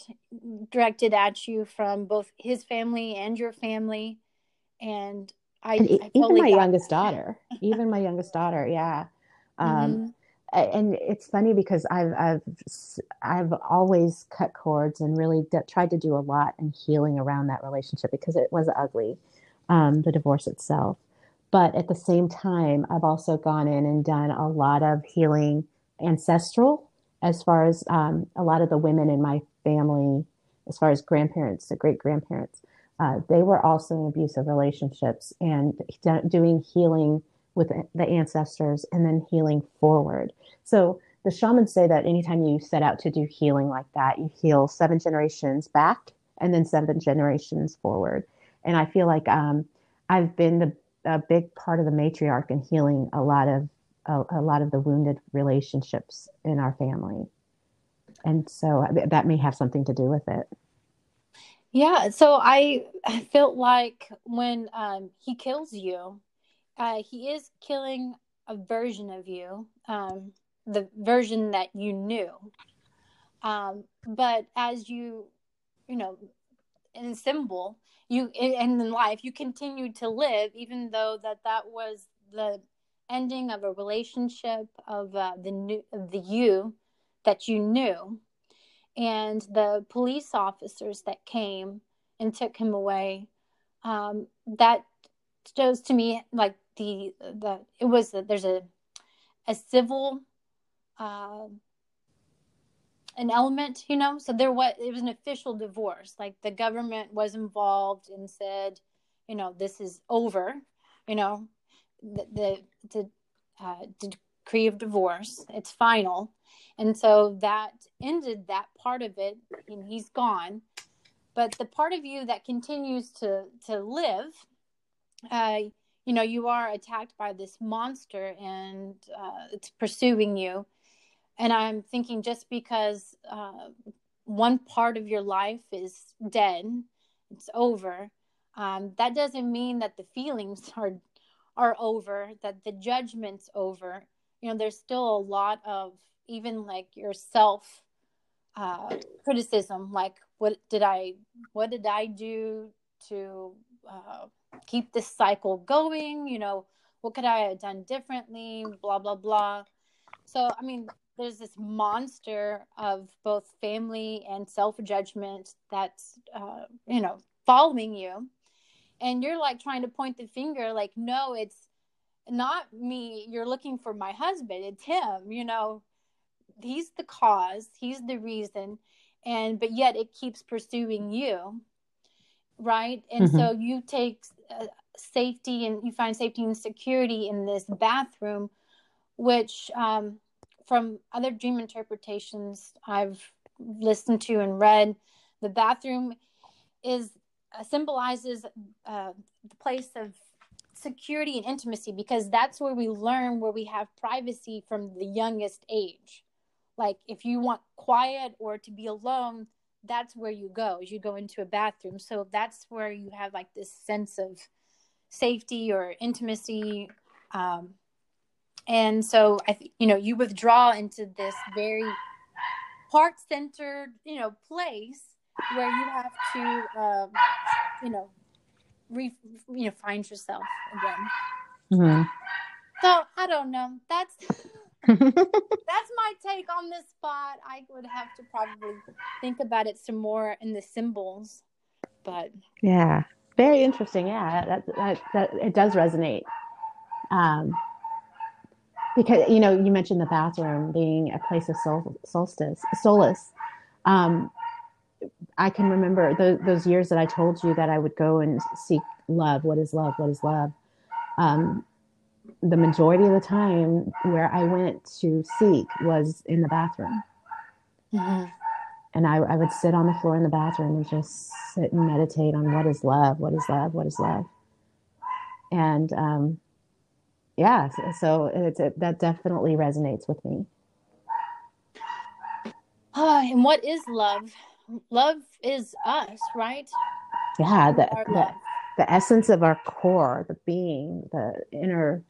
directed at you from both his family and your family. And I, and I totally even my youngest that. daughter, even my youngest daughter. Yeah. Um, mm-hmm and it's funny because I've I've I've always cut cords and really d- tried to do a lot in healing around that relationship because it was ugly, um, the divorce itself. But at the same time, I've also gone in and done a lot of healing ancestral, as far as um, a lot of the women in my family, as far as grandparents, the great grandparents, uh, they were also in abusive relationships and doing healing with the ancestors and then healing forward. So the shamans say that anytime you set out to do healing like that, you heal seven generations back and then seven generations forward. And I feel like um, I've been the, a big part of the matriarch in healing a lot of a, a, lot of the wounded relationships in our family, and so that may have something to do with it. Yeah, so I felt like when um, he kills you, uh, he is killing a version of you, um, the version that you knew. Um, but as you, you know, in symbol, you and in life, you continue to live, even though that that was the ending of a relationship of uh, the new of the you that you knew, and the police officers that came and took him away. Um, that shows to me like the the it was there's a a civil uh, an element you know? So there was it was an official divorce. Like the government was involved and said you know this is over you know? The the, the uh, decree of divorce. It's final. And so that ended that part of it and he's gone. But the part of you that continues to to live uh, you know you are attacked by this monster and uh, it's pursuing you. And i'm thinking just because uh, one part of your life is dead it's over um, that doesn't mean that the feelings are are over that the judgment's over you know there's still a lot of even like your self uh, criticism like what did i what did i do to uh, keep this cycle going? You know what could i have done differently? Blah blah blah. So i mean there's this monster of both family and self-judgment that's uh, you know following you and you're like trying to point the finger like no it's not me you're looking for my husband it's him you know he's the cause he's the reason and but yet it keeps pursuing you right and mm-hmm. so you take uh, safety and you find safety and security in this bathroom which um, from other dream interpretations i've listened to and read the bathroom is uh, symbolizes uh, the place of security and intimacy because that's where we learn where we have privacy from the youngest age. Like if you want quiet or to be alone that's where you go you go into a bathroom. So that's where you have like this sense of safety or intimacy um, and so i you know you withdraw into this very heart centered you know place where you have to um, you know re- you know find yourself again mm-hmm. so i don't know that's that's my take on this spot. I would have to probably think about it some more in the symbols, but yeah, very interesting. Yeah, that that, that it does resonate. Um, because you know you mentioned the bathroom being a place of sol- solstice solace. Um, I can remember the, those years that I told you that I would go and seek love. What is love? What is love? Um, the majority of the time where I went to seek was in the bathroom. Mm-hmm. And I, I would sit on the floor in the bathroom and just sit and meditate on what is love, what is love, what is love. And um, yeah, so, it's, it, that definitely resonates with me. Uh, and what is love? Love is us, right? Yeah, the, the, the essence of our core, the being, the inner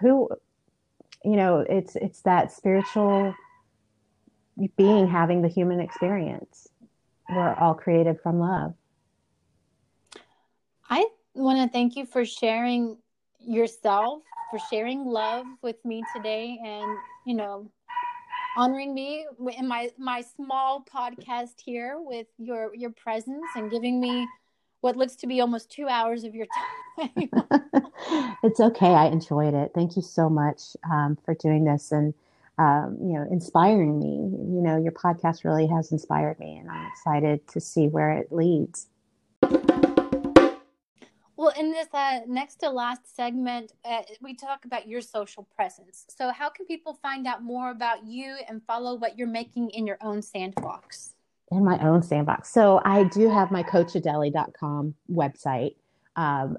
who you know it's it's that spiritual being having the human experience. We're all created from love. I want to thank you for sharing yourself for sharing love with me today and, you know, honoring me in my my small podcast here with your your presence and giving me what looks to be almost two hours of your time. it's okay. I enjoyed it. Thank you so much um, for doing this and um, you know inspiring me. You know, your podcast really has inspired me, and I'm excited to see where it leads. Well, in this uh, next to last segment, uh, we talk about your social presence. So, how can people find out more about you and follow what you're making in your own sandbox? In my own sandbox. So, I do have my coachadelee.com website. Um,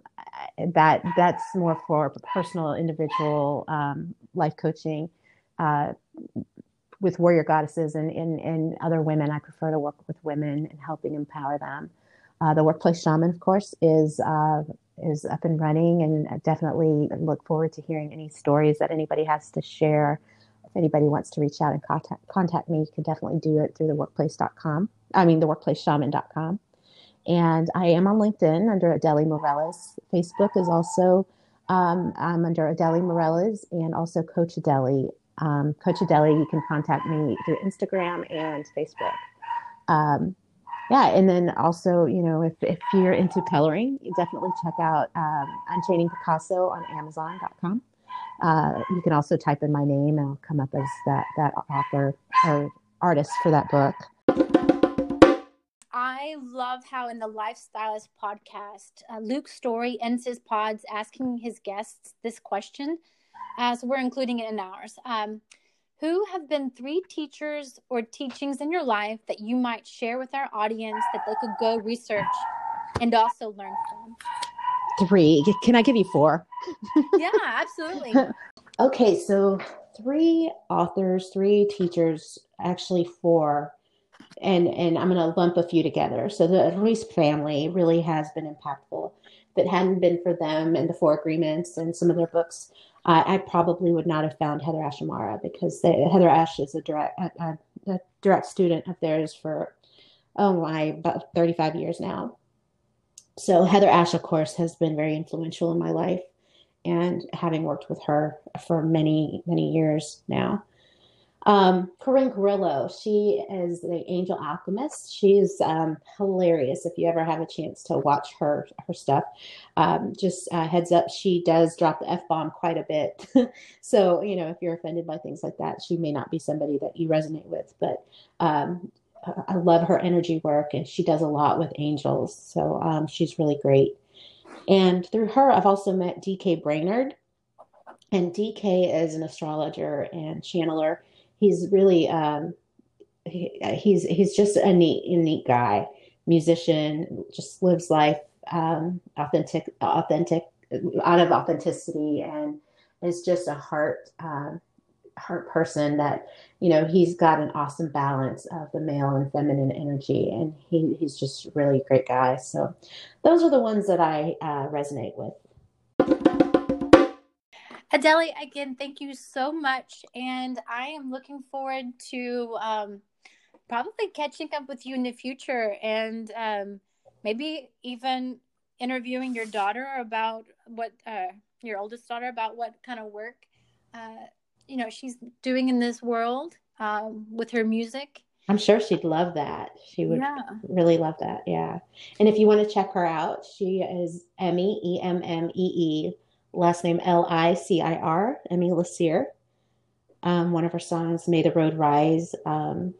that that's more for personal, individual um, life coaching uh, with warrior goddesses and, and, and other women. I prefer to work with women and helping empower them. Uh, the workplace shaman, of course, is uh, is up and running, and definitely look forward to hearing any stories that anybody has to share. If anybody wants to reach out and contact contact me, you can definitely do it through the workplace.com. I mean, the workplace workplaceshaman.com. And I am on LinkedIn under Adelee Mirelez. Facebook is also um, I'm under Adelee Mirelez and also Coach Adelee. Um, Coach Adelee, you can contact me through Instagram and Facebook. Um, yeah, and then also, you know, if, if you're into coloring, definitely check out um, Unchaining Picasso on Amazon.com. Uh, you can also type in my name, and I'll come up as that that author or artist for that book. I love how in the Life Stylist podcast, uh, Storey ends his pods asking his guests this question, as we're including it in ours. Um, who have been three teachers or teachings in your life that you might share with our audience that they could go research and also learn from? Three. Can I give you four? yeah, absolutely. okay, so three authors, three teachers, actually four. And and I'm going to lump a few together. So the Ruiz family really has been impactful. If it hadn't been for them and the Four Agreements and some of their books, I, probably would not have found HeatherAsh Amara because they, HeatherAsh is a direct a, a, direct student of theirs for oh my about 35 years now. So HeatherAsh, of course, has been very influential in my life, and having worked with her for many many years now. Um, Corin Grillo, she is the angel alchemist. She's um, hilarious. If you ever have a chance to watch her her stuff, um, just uh, heads up, she does drop the f bomb quite a bit. so you know, if you're offended by things like that, she may not be somebody that you resonate with. But um, I love her energy work, and she does a lot with angels. So um, she's really great. And through her, I've also met DK Brainard. And DK is an astrologer and channeler he's really um, he, he's he's just a neat neat guy, musician, just lives life um, authentic authentic out of authenticity and is just a heart uh, heart person that you know he's got an awesome balance of the male and feminine energy and he, he's just really a great guy. So those are the ones that i uh, resonate with Adelee, again, thank you so much. And I am looking forward to um, probably catching up with you in the future and um, maybe even interviewing your daughter about what, uh, your oldest daughter, about what kind of work, uh, you know, she's doing in this world um, with her music. I'm sure she'd love that. She would yeah. really love that. Yeah. And if you want to check her out, she is Emmee, E M M E E last name L I C I R, Emmee Licir. Um, one of her songs, May the Road Rise. Um,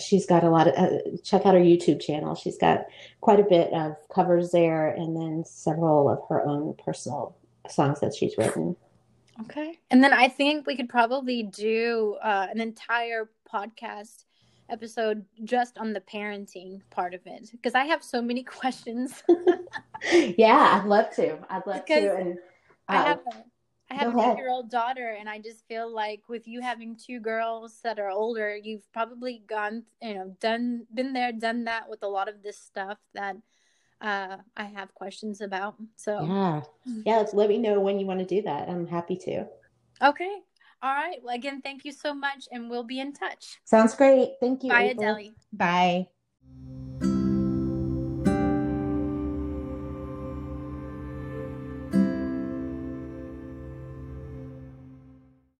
she's got a lot of, uh, check out her YouTube channel. She's got quite a bit of covers there and then several of her own personal songs that she's written. Okay. And then I think we could probably do uh, an entire podcast episode just on the parenting part of it because I have so many questions. yeah, I'd love to. I'd love because to. And I have a, I have a eight year old daughter, and I just feel like with you having two girls that are older, you've probably gone, you know, done, been there, done that with a lot of this stuff that uh, I have questions about. So yeah, yeah. Let's let me know when you want to do that. I'm happy to. Okay. All right. Well, again, thank you so much, and we'll be in touch. Sounds great. Thank you. Bye, April. Adelee. Bye.